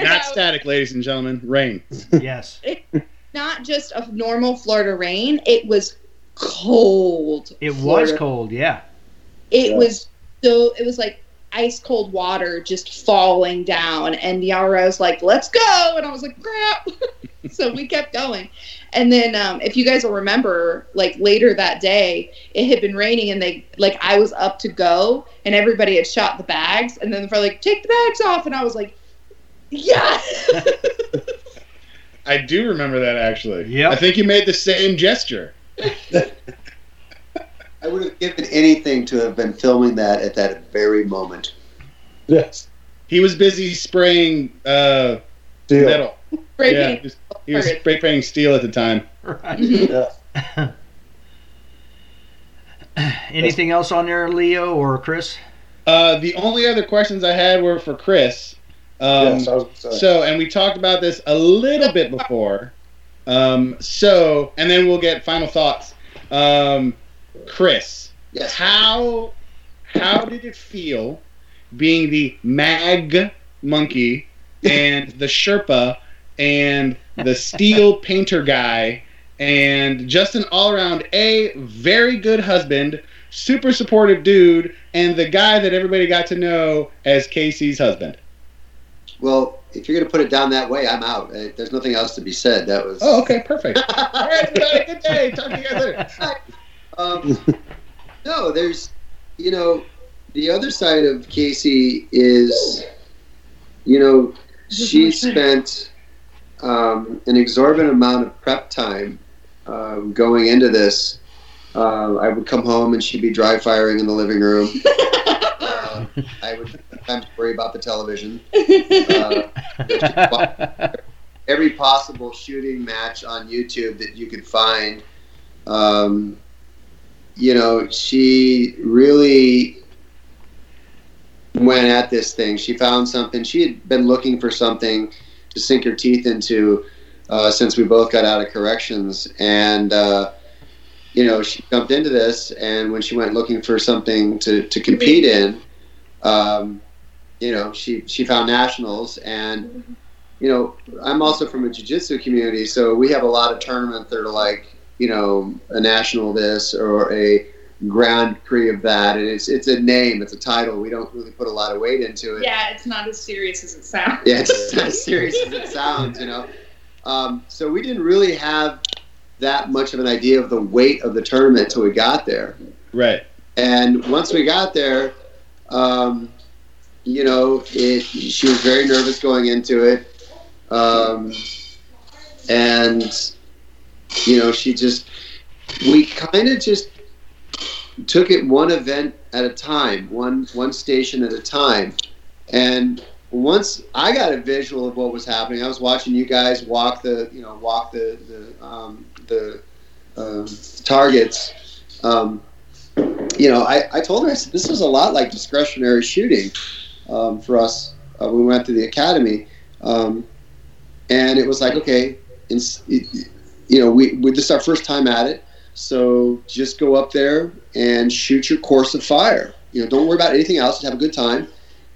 Not static, ladies and gentlemen. Rain. yes, not just a normal Florida rain. It was cold. it was cold. Yeah, It Yeah. was so. It was like ice cold water just falling down, and Yara was like, "Let's go," and I was like, "Crap." so we kept going, and then um, if you guys will remember, like later that day, it had been raining, and they like I was up to go, and everybody had shot the bags, and then they're like, "Take the bags off," and I was like, "Yeah." I do remember that actually. Yeah. I think you made the same gesture. I would have given anything to have been filming that at that very moment. Yes. He was busy spraying uh, Deal. metal. Spray yeah, paint. he was, he spray painting steel at the time. right. Yeah. Anything else on there, Leo or Chris? Uh, the only other questions I had were for Chris. Um, yes, I was. So, and we talked about this a little bit before. Um, so, and then we'll get final thoughts. Um, Chris, Yes. how how did it feel being the mag monkey and the Sherpa and the steel painter guy and just an all around a very good husband, super supportive dude, and the guy that everybody got to know as Casie's husband? Well, if you're going to put it down that way, I'm out. Uh, There's nothing else to be said. That was. Oh, okay, perfect. All right, everybody, good day. Talk to you guys later. Um, no, there's, you know, the other side of Casey is, you know, she spent um, an exorbitant amount of prep time um, going into this. Uh, I would come home and she'd be dry firing in the living room. Uh, I would have sometimes worry about the television. Uh, every possible shooting match on YouTube that you could find. Um, you know, she really went at this thing. She found something. She had been looking for something to sink her teeth into uh, since we both got out of corrections. And, uh, you know, she jumped into this. And when she went looking for something to, to compete in, um, you know, she, she found nationals. And, you know, I'm also from a jiu-jitsu community, so we have a lot of tournaments that are like, you know, a national this or a Grand Prix of that, and it's it's a name, it's a title. We don't really put a lot of weight into it. Yeah, it's not as serious as it sounds. Yeah, it's not as serious as it sounds, you know. Um, so we didn't really have that much of an idea of the weight of the tournament until we got there. Right. And once we got there, um, you know, it, she was very nervous going into it. Um, and, you know, she just, we kind of just took it one event at a time, one, one station at a time. And once I got a visual of what was happening, I was watching you guys walk the, you know, walk the, the, um, the um, targets. Um, you know, I, I told her, I said, this is a lot like discretionary shooting um, for us uh, when we went to the academy. Um, and it was like, okay, it, you know, we, we, this is our first time at it. So just go up there and shoot your course of fire. You know, don't worry about anything else. Just have a good time.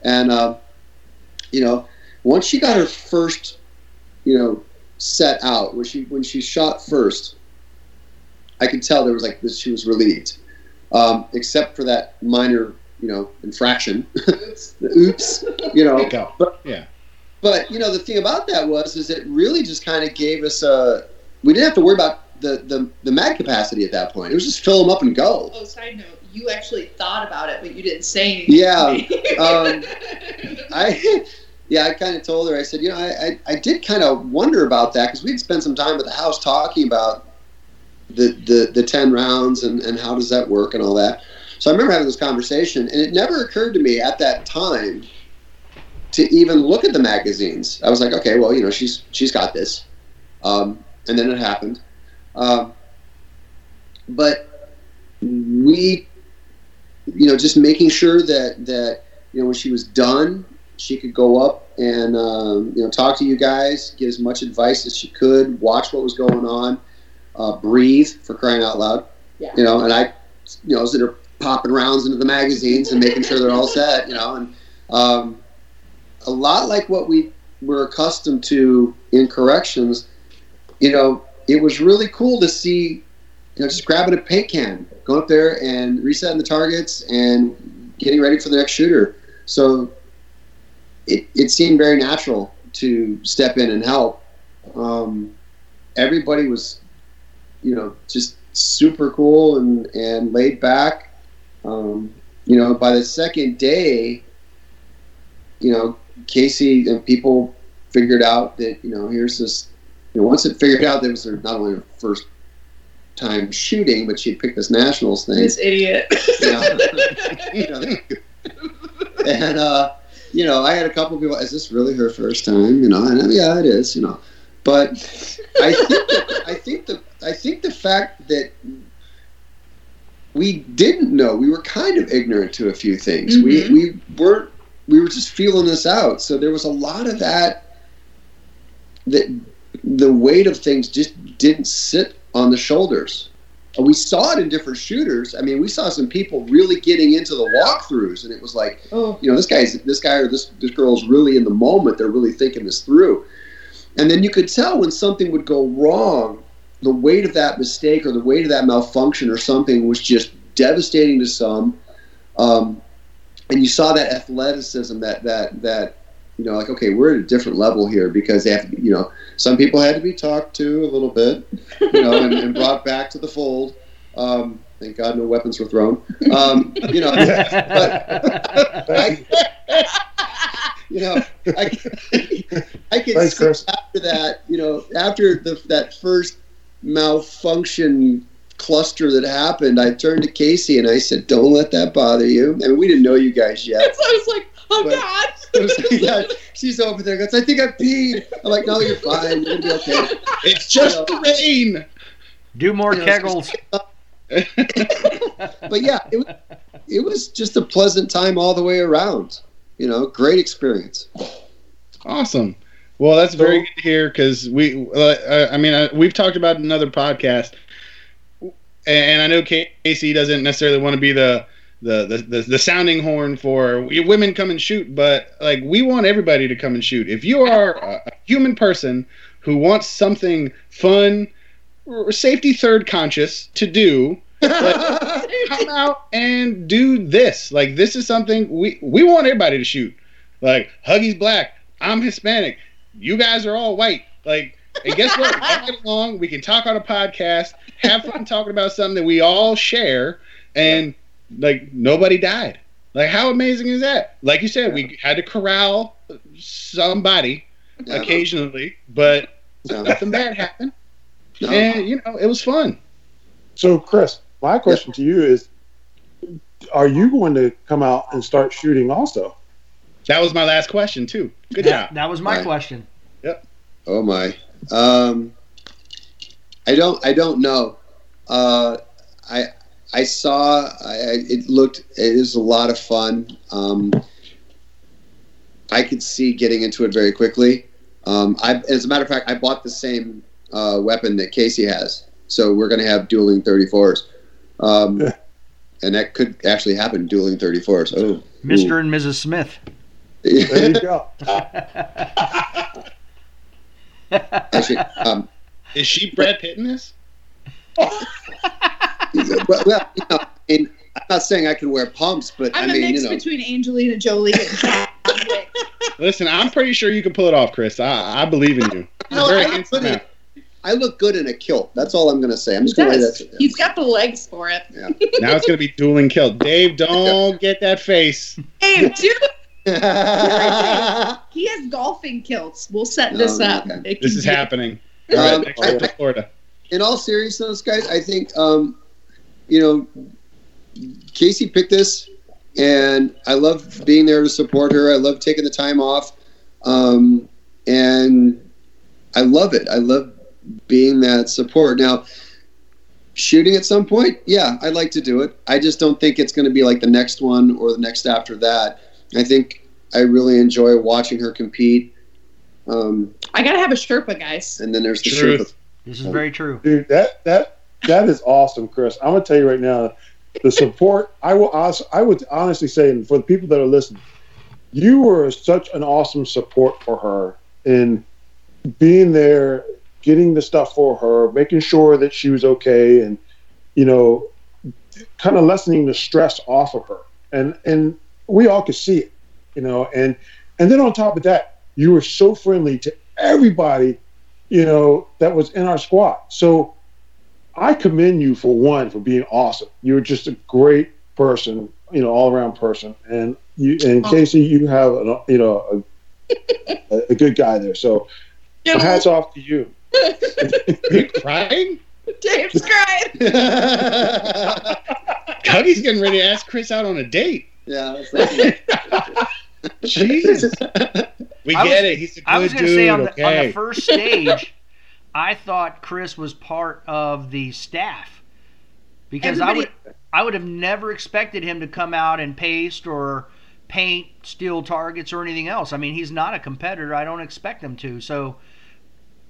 And, uh, you know, once she got her first, you know, set out, when she, when she shot first, I could tell there was like this, she was relieved um, except for that minor, you know, infraction. Oops, you know. But, yeah. But you know, the thing about that was, is it really just kind of gave us a. We didn't have to worry about the, the the mag capacity at that point. It was just fill them up and go. Oh, side note, you actually thought about it, but you didn't say anything. Yeah. um, I. Yeah, I kind of told her. I said, you know, I, I, I did kind of wonder about that because we'd spent some time at the house talking about the, the, the 10 rounds and, and how does that work and all that. So I remember having this conversation, and it never occurred to me at that time to even look at the magazines. I was like, okay, well, you know, she's she's got this, um, and then it happened. Um, but we, you know, just making sure that that you know when she was done, she could go up and um, you know talk to you guys, get as much advice as she could, watch what was going on uh, breathe for crying out loud. Yeah. You know, and I, you know, was there popping rounds into the magazines and making sure they're all set. You know, and um, a lot like what we were accustomed to in corrections. You know, it was really cool to see. You know, just grabbing a paint can, going up there and resetting the targets and getting ready for the next shooter. So it, it seemed very natural to step in and help. Um, everybody was you know, just super cool and, and laid back. Um, you know, by the second day, you know, Casie and people figured out that, you know, here's this, know, once it figured out that it was her, not only her first time shooting, but she picked this nationals thing. This idiot. you know, and, uh, you know, I had a couple people, is this really her first time? You know, and yeah, it is, you know. But I think that, I think the I think the fact that we didn't know, we were kind of ignorant to a few things. Mm-hmm. We we weren't we were just feeling this out. So there was a lot of that that the weight of things just didn't sit on the shoulders. We saw it in different shooters. I mean, we saw some people really getting into the walkthroughs, and it was like, oh, you know, this guy's this guy or this this girl's really in the moment. They're really thinking this through. And then you could tell when something would go wrong, the weight of that mistake or the weight of that malfunction or something was just devastating to some. Um, and you saw that athleticism, that that that you know, like okay, we're at a different level here because they have to, you know, some people had to be talked to a little bit, you know, and, and brought back to the fold. Um, thank God no weapons were thrown. Um, you know, but I, you know, I, I can Thanks, see Chris. after that, you know, after the, that first malfunction cluster that happened, I turned to Casie and I said, "Don't let that bother you." I mean, we didn't know you guys yet. So I was like, "Oh but God!" Like, yeah, she's over there. Goes, "I think I peed." I'm like, "No, you're fine. You're gonna be okay." It's just you know, the rain. Do more you know, kegels. but yeah, it, it was just a pleasant time all the way around you know, great experience. Awesome. Well, that's very good to hear because we, uh, I mean, uh, we've talked about another podcast, and I know Casie doesn't necessarily want to be the, the, the, the, the sounding horn for women come and shoot, but like we want everybody to come and shoot. If you are a, a human person who wants something fun, safety third conscious to do, come out and do this. Like this is something we we want everybody to shoot. Like Huggy's black, I'm Hispanic, you guys are all white. Like and guess what? We all get along. We can talk on a podcast, have fun talking about something that we all share, and like nobody died. Like how amazing is that? Like you said, we had to corral somebody Yeah. occasionally, but No. nothing bad happened. No. And you know, it was fun. So, Chris, my question to you is: Are you going to come out and start shooting also? That was my last question too. Good that, job. that was my Right. question. Yep. Oh my. Um, I don't. I don't know. Uh, I I saw. I, I- it looked. It is a lot of fun. Um, I could see getting into it very quickly. Um, I, as a matter of fact, I bought the same uh, weapon that Casie has, so we're going to have dueling 34s, um, Yeah. and that could actually happen. Dueling 34s. Oh, Mr. and Mrs. Smith. There you go. Actually, um, Is she Brad Pitt in this? well, well, you know, I mean, I'm not saying I can wear pumps, but I'm I a mean, mix you know, between Angelina Jolie and John Wick. Listen, I'm pretty sure you can pull it off, Chris. I, I believe in you. No, very I look man. good I look good in a kilt. That's all I'm going to say. I'm just going to does. that. He's got the legs for it. Now it's gonna be dueling kilt. Dave, don't get that face. Hey, dude, he has golfing kilts. We'll set No, this up. okay. This is be- happening. All right, Um, next trip to Florida. in all seriousness, guys, I think um, you know Casie picked this, and I love being there to support her. I love taking the time off, um, and I love it. I love being that support. Now, shooting at some point, yeah, I'd like to do it. I just don't think it's going to be like the next one or the next after that. I think I really enjoy watching her compete. Um, I gotta have a Sherpa, guys. and then there's the Truth. Sherpa This is very true. Dude, that that that is awesome, Chris. I'm gonna tell you right now, the support. I will. I would honestly say, and for the people that are listening, you were such an awesome support for her in being there, getting the stuff for her, making sure that she was okay, and you know, kind of lessening the stress off of her. And and we all could see it, you know. And and then on top of that, you were so friendly to everybody you know, that was in our squad. So I commend you for one for being awesome. You're just a great person, you know, all around person. And you and Oh. Casie, you have an, you know a, a good guy there. So hats off to you. Are you crying? Dave's crying. Huggy's getting ready to ask Chris out on a date. yeah, that's right. Jesus. We I get was- it. He's a good I was going to dude. say on the, on the first stage, I thought Chris was part of the staff because I would I would have never expected him to come out and paste or paint steel targets or anything else. I mean, he's not a competitor. I don't expect him to. So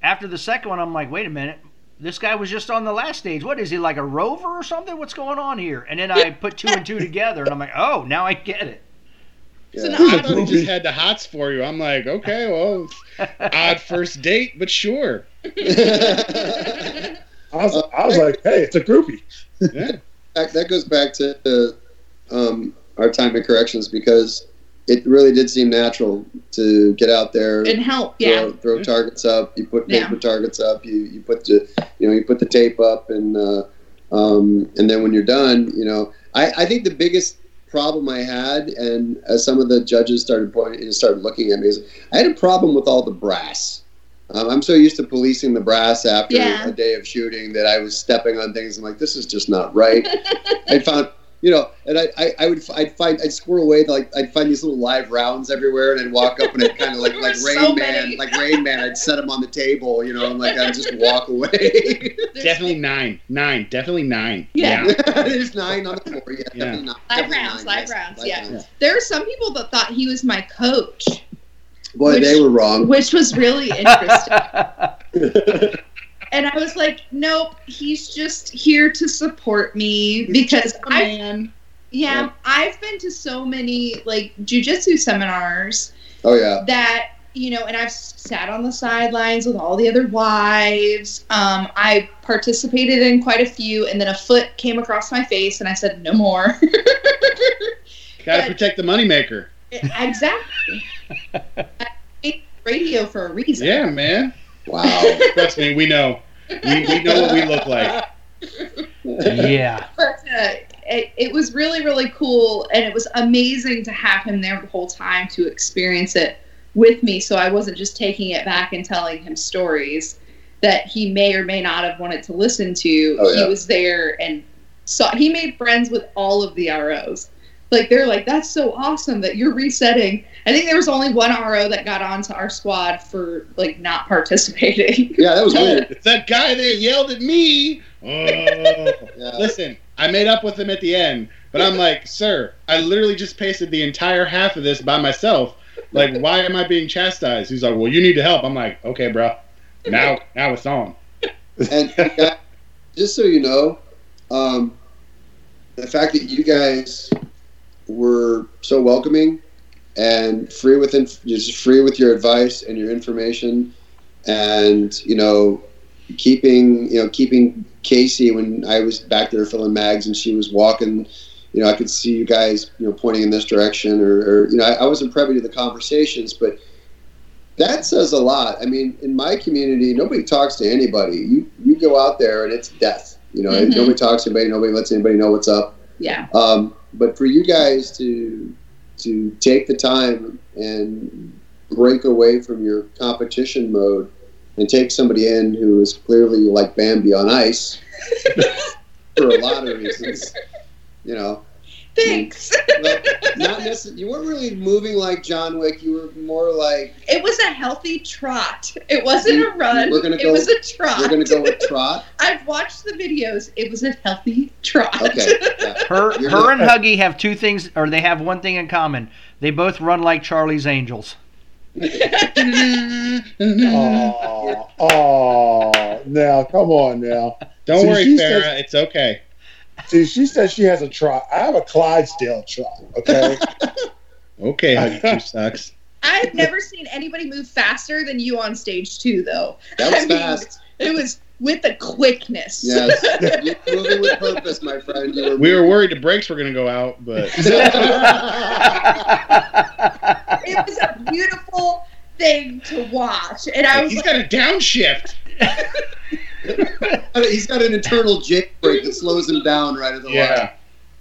after the second one, I'm like, wait a minute. This guy was just on the last stage. What is he like a rover or something? What's going on here? And then I put two and two together, and I'm like, oh, now I get it. It's an Yeah. I odd thought just had the hots for you. I'm like, okay, well, odd first date, but sure. I was, I was like, hey, it's a groupie. Yeah. that, that goes back to uh, um, our time in corrections because it really did seem natural to get out there, and help, yeah. throw, throw Yeah. targets up. You put Yeah. paper targets up. You you put the you know you put the tape up, and uh, um, and then when you're done, you know, I, I think the biggest problem I had, and as some of the judges started pointing, and started looking at me, is I had a problem with all the brass. Um, I'm so used to policing the brass after Yeah. a day of shooting that I was stepping on things. I'm like, this is just not right. I found, you know, and I, I, I would, I'd find, I'd squirrel away, like, I'd find these little live rounds everywhere, and I'd walk up and I'd kind of like, like Rain so Man, many. like Rain Man, I'd set them on the table, you know, and like I'd just walk away. Definitely nine. Nine. Definitely nine. Yeah. There's nine on the floor. Yeah, Yeah. definitely nine. Live definitely rounds, nine, live yes, rounds, live yeah. rounds. There are some people that thought he was my coach, Boy, Which- they were wrong. which was really interesting. And I was like, nope, he's just here to support me because I Man. yeah, I've been to so many like jujitsu seminars Oh yeah. that you know, and I've sat on the sidelines with all the other wives. Um, I participated in quite a few, and then a foot came across my face, and I said, "No more." Got to But- protect the moneymaker. exactly. I radio for a reason. Yeah, man. Wow. Trust me, we know. We, we know what we look like. Yeah. but uh, it, it was really really cool and it was amazing to have him there the whole time to experience it with me so i wasn't just taking it back and telling him stories that he may or may not have wanted to listen to Oh, yeah. he was there and saw he made friends with all of the ros like they're like that's so awesome that you're resetting i think there was only one RO that got onto our squad for like not participating Yeah, that was weird. That guy that yelled at me. Oh. Yeah. Listen, I made up with him at the end, but I'm like, sir, I literally just pasted the entire half of this by myself. Like, why am I being chastised? He's like, well, you need to help. I'm like, okay, bro. Now, now it's on. And yeah, just so you know, um, the fact that you guys were so welcoming and free with inf- just free with your advice and your information, and you know, keeping you know keeping Casie when I was back there filling mags and she was walking. You know, I could see you guys, you know, pointing in this direction, or, or you know, I, I wasn't privy to the conversations, but that says a lot. I mean, in my community, nobody talks to anybody. You you go out there and it's death. You know, Mhm. nobody talks to anybody. Nobody lets anybody know what's up. yeah Um, but for you guys to to take the time and break away from your competition mode and take somebody in who is clearly like Bambi on ice for a lot of reasons, you know, thanks like, not necessarily. You weren't really moving like John Wick. You were more like It was a healthy trot. It wasn't a run. We're gonna go, it was a trot. we're going to go with trot. I've watched the videos. It was a healthy trot. Okay. Yeah. Her, You're her not- and Huggy have two things, or they have one thing in common. They both run like Charlie's Angels. Oh, oh, now come on now. Don't See, worry, she Farrah. says- It's okay. See, she says she has a trot. I have a Clydesdale trot. Okay. Okay, Huggy Two Sucks. I've never seen anybody move faster than you on stage two, though. That was I mean, fast. It was with the quickness. Yes. You're moving with purpose, my friend. You were We were worried the brakes were going to go out, but it was a beautiful thing to watch, and I was he's like, got a downshift. He's got an internal jake brake that slows him down right at the line. Yeah.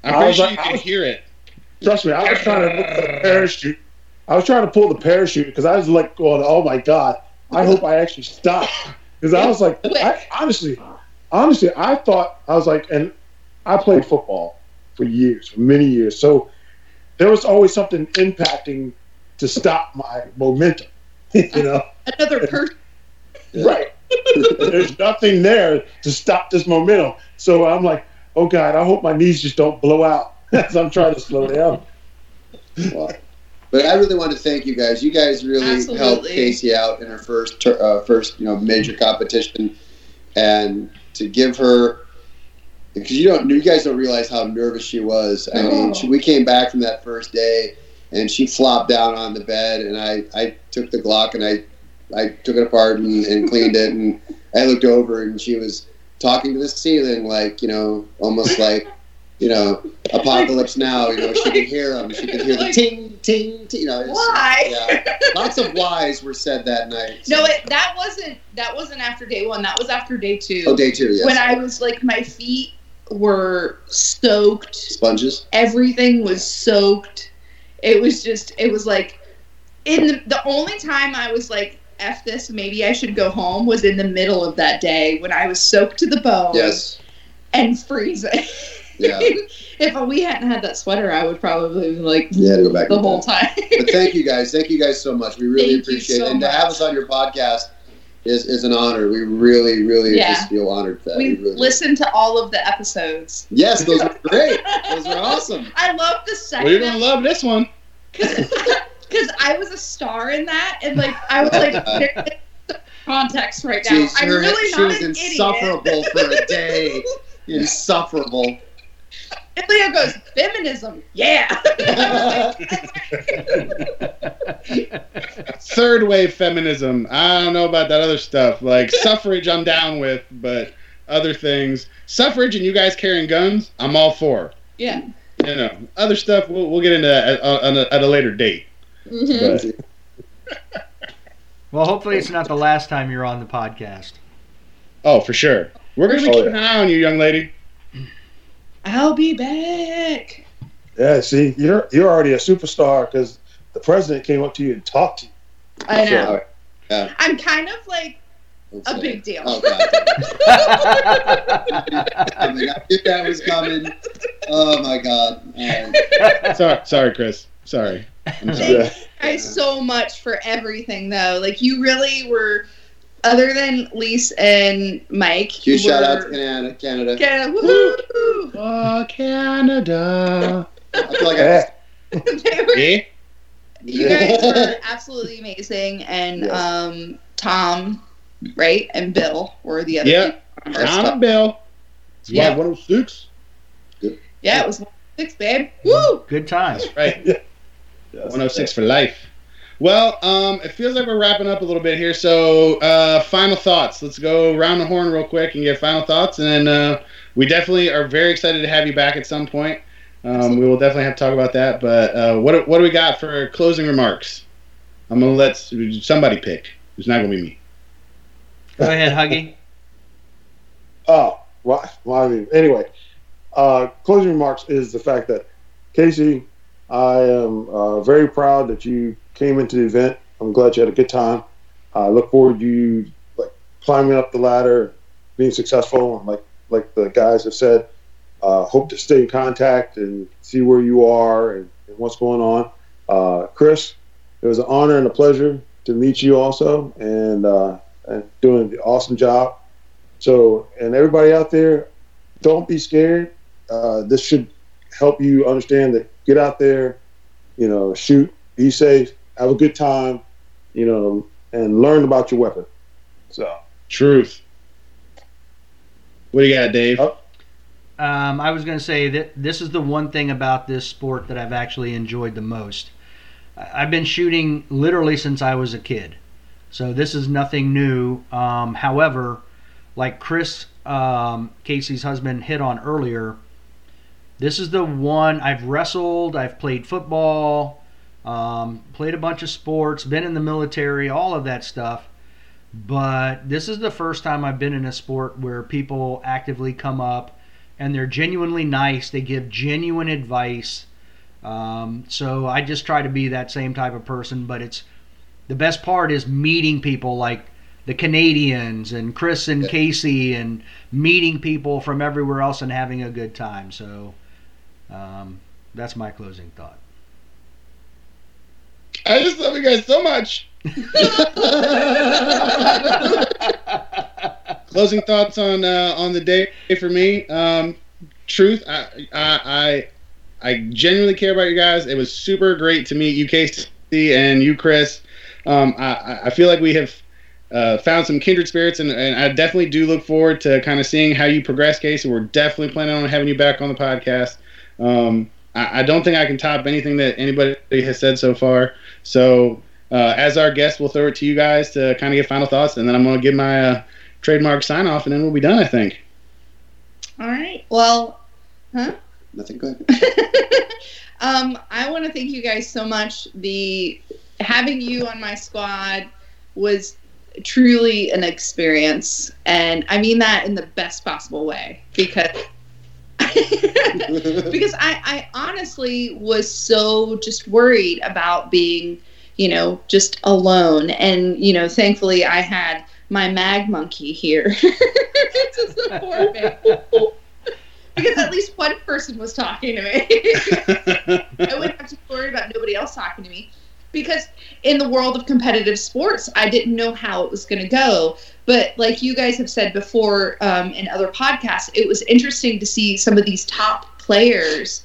I'm I pretty was sure like- you I could was- hear it. Trust me, I was trying to pull the parachute. I was trying to pull the parachute because I was like going, "Oh my god! I hope I actually stop." Because I was like, I, honestly, honestly, I thought I was like, and I played football for years, for many years, so there was always something impacting to stop my momentum. you know, another person. Yeah. right? There's nothing there to stop this momentum. So I'm like, "Oh God, I hope my knees just don't blow out." as I'm trying to slow down. Wow. But I really want to thank you guys. You guys really Absolutely. helped Casie out in her first uh, first you know major competition, and to give her because you don't you guys don't realize how nervous she was. I mean, she, we came back from that first day, and she flopped down on the bed, and I I took the Glock and I I took it apart and, and cleaned it, and I looked over and she was talking to the ceiling like you know almost like. You know, apocalypse now. You know, she could hear them. She could hear the ting, ting, ting. You know, Why? Yeah. Lots of whys were said that night. No, it, that wasn't that wasn't after day one. That was after day two. Oh, day two, yes. When I was like, my feet were soaked. Sponges. Everything was soaked. It was just. It was like, in the, the only time I was like, "F this," maybe I should go home. Was in the middle of that day when I was soaked to the bone. Yes. And freezing. Yeah. if we hadn't had that sweater, I would probably be like Yeah, to go back the whole forth. time. But thank you guys. Thank you guys so much. We really Thank appreciate so it. And to have us on your podcast is, is an honor. We really, really Yeah. just feel honored for that. we really do. listened to all of the episodes. Yes, those were great. Those were awesome. I love the Well, You're gonna love this one. because I was a star in that, and like I was like there's context right now. Jeez, I'm her- really she not was an insufferable idiot. for a day. Insufferable. And Leo goes, feminism, yeah. Third wave feminism. I don't know about that other stuff. Like suffrage, I'm down with, but other things, suffrage and you guys carrying guns, I'm all for. yeah. You know, other stuff we'll, we'll get into that at, on a, at a later date. Mhm. Well, hopefully it's not the last time you're on the podcast. oh, for sure. We're gonna be Oh, keeping an eye on you, young lady. I'll be back. Yeah, see, you're you're already a superstar because the president came up to you and talked to you. I know. So, I'm kind of like let's a see. big deal. Oh god. I mean, I knew that was coming. Oh my god. Alright. Sorry, sorry, Chris. Sorry. I'm sorry. Thank you guys so much for everything, though. Like, you really were, other than Lise and Mike. Huge were- shout out to Canada. Canada. Canada, woohoo! Oh, Canada. I feel like I Yeah. They were- Eh? you guys were absolutely amazing. And Yes. um, Tom, right? And Bill were the other Yeah. people on our Tom stuff. and Bill. Yeah. Spot 106. Yeah, it was six, babe. Woo! Good times. Right. Yes. 106 for life. Well, um, it feels like we're wrapping up a little bit here. So, uh, final thoughts. Let's go round the horn real quick and get final thoughts. And then uh, we definitely are very excited to have you back at some point. Um, we will definitely have to talk about that. But uh, what what do we got for closing remarks? I'm gonna let somebody pick. It's not gonna be me. Go ahead, Huggy. Oh, well, well, I mean, anyway, uh, closing remarks is the fact that Casie, I am uh, very proud that you came into the event. I'm glad you had a good time. I look forward to you like climbing up the ladder, being successful. And like like the guys have said, uh, hope to stay in contact and see where you are and, and what's going on. Uh, Chris, it was an honor and a pleasure to meet you also, and uh, and doing the awesome job. So, and everybody out there, don't be scared. Uh, this should help you understand that get out there, you know, shoot, be safe, have a good time, you know, and learn about your weapon. So, Truth. What do you got, Dave? Oh. Um, I was going to say that this is the one thing about this sport that I've actually enjoyed the most. I- I've been shooting literally since I was a kid, so this is nothing new. Um, however, like Chris, um, Casie's husband, hit on earlier, this is the one I've wrestled, I've played football, um, played a bunch of sports, been in the military, all of that stuff. But this is the first time I've been in a sport where people actively come up and they're genuinely nice. They give genuine advice. Um, so I just try to be that same type of person. But it's the best part is meeting people like the Canadians and Chris and Yeah. Casie and meeting people from everywhere else and having a good time. So um, that's my closing thought. I just love you guys so much. Closing thoughts on uh, on the day for me. Um, truth, I, I I I genuinely care about you guys. It was super great to meet you, Casie, and you, Chris. Um, I I feel like we have uh, found some kindred spirits, and, and I definitely do look forward to kind of seeing how you progress, Casie. We're definitely planning on having you back on the podcast. Um, I, I don't think I can top anything that anybody has said so far. So, uh, as our guest, we'll throw it to you guys to kind of get final thoughts, and then I'm going to give my uh, trademark sign off, and then we'll be done. I think. All right. Well, huh? Nothing good. um, I want to thank you guys so much. The having you on my squad was truly an experience, and I mean that in the best possible way because because I, I honestly was so just worried about being, you know, just alone, and you know, thankfully I had my mag monkey here to support me because at least one person was talking to me. I wouldn't have to worry about nobody else talking to me. Because in the world of competitive sports, I didn't know how it was going to go. But like you guys have said before um, in other podcasts, it was interesting to see some of these top players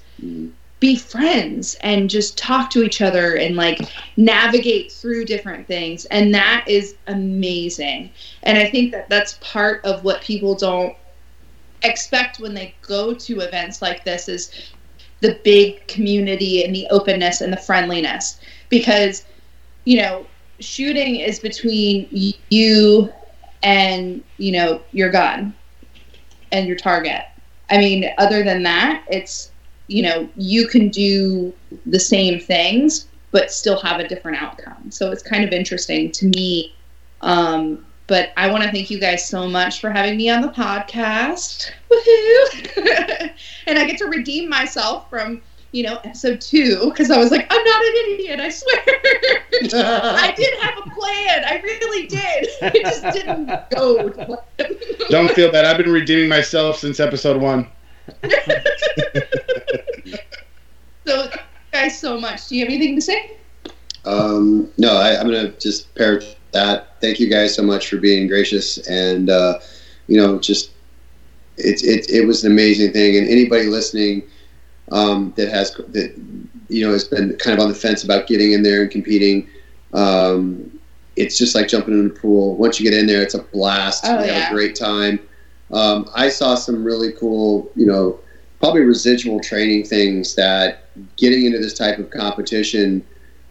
be friends and just talk to each other and like navigate through different things. And that is amazing. And I think that that's part of what people don't expect when they go to events like this is the big community and the openness and the friendliness because you know shooting is between you and you know your gun and your target i mean other than that it's you know you can do the same things but still have a different outcome so it's kind of interesting to me um, but I want to thank you guys so much for having me on the podcast. Woohoo! and I get to redeem myself from, you know, episode two because I was like, I'm not an idiot, I swear. I did have a plan. I really did. It just didn't go. Don't feel bad. I've been redeeming myself since episode one. so, guys so much. Do you have anything to say? Um, no, I, I'm going to just pair that. Thank you guys so much for being gracious and uh, you know just it, it it was an amazing thing. And anybody listening um, that has that you know has been kind of on the fence about getting in there and competing. Um, it's just like jumping in a pool. Once you get in there, it's a blast. Oh, you yeah. have a great time. Um, I saw some really cool, you know, probably residual training things that getting into this type of competition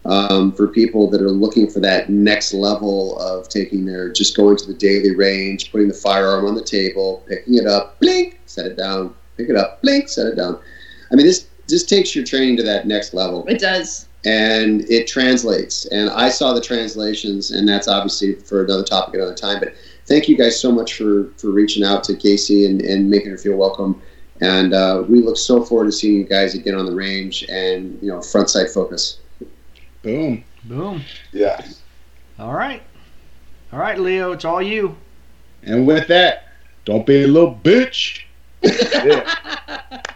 um, for people that are looking for that next level of taking their just going to the daily range, putting the firearm on the table, picking it up, blink, set it down, pick it up, blink, set it down. I mean, this this takes your training to that next level, It does. and it translates. And I saw the translations, and that's obviously for another topic at another time. But thank you guys so much for for reaching out to Casie and, and making her feel welcome. And uh, we look so forward to seeing you guys again on the range and you know front sight focus. Boom. Boom. Yeah. All right. All right, Leo, it's all you. And with that, don't be a little bitch. Yeah.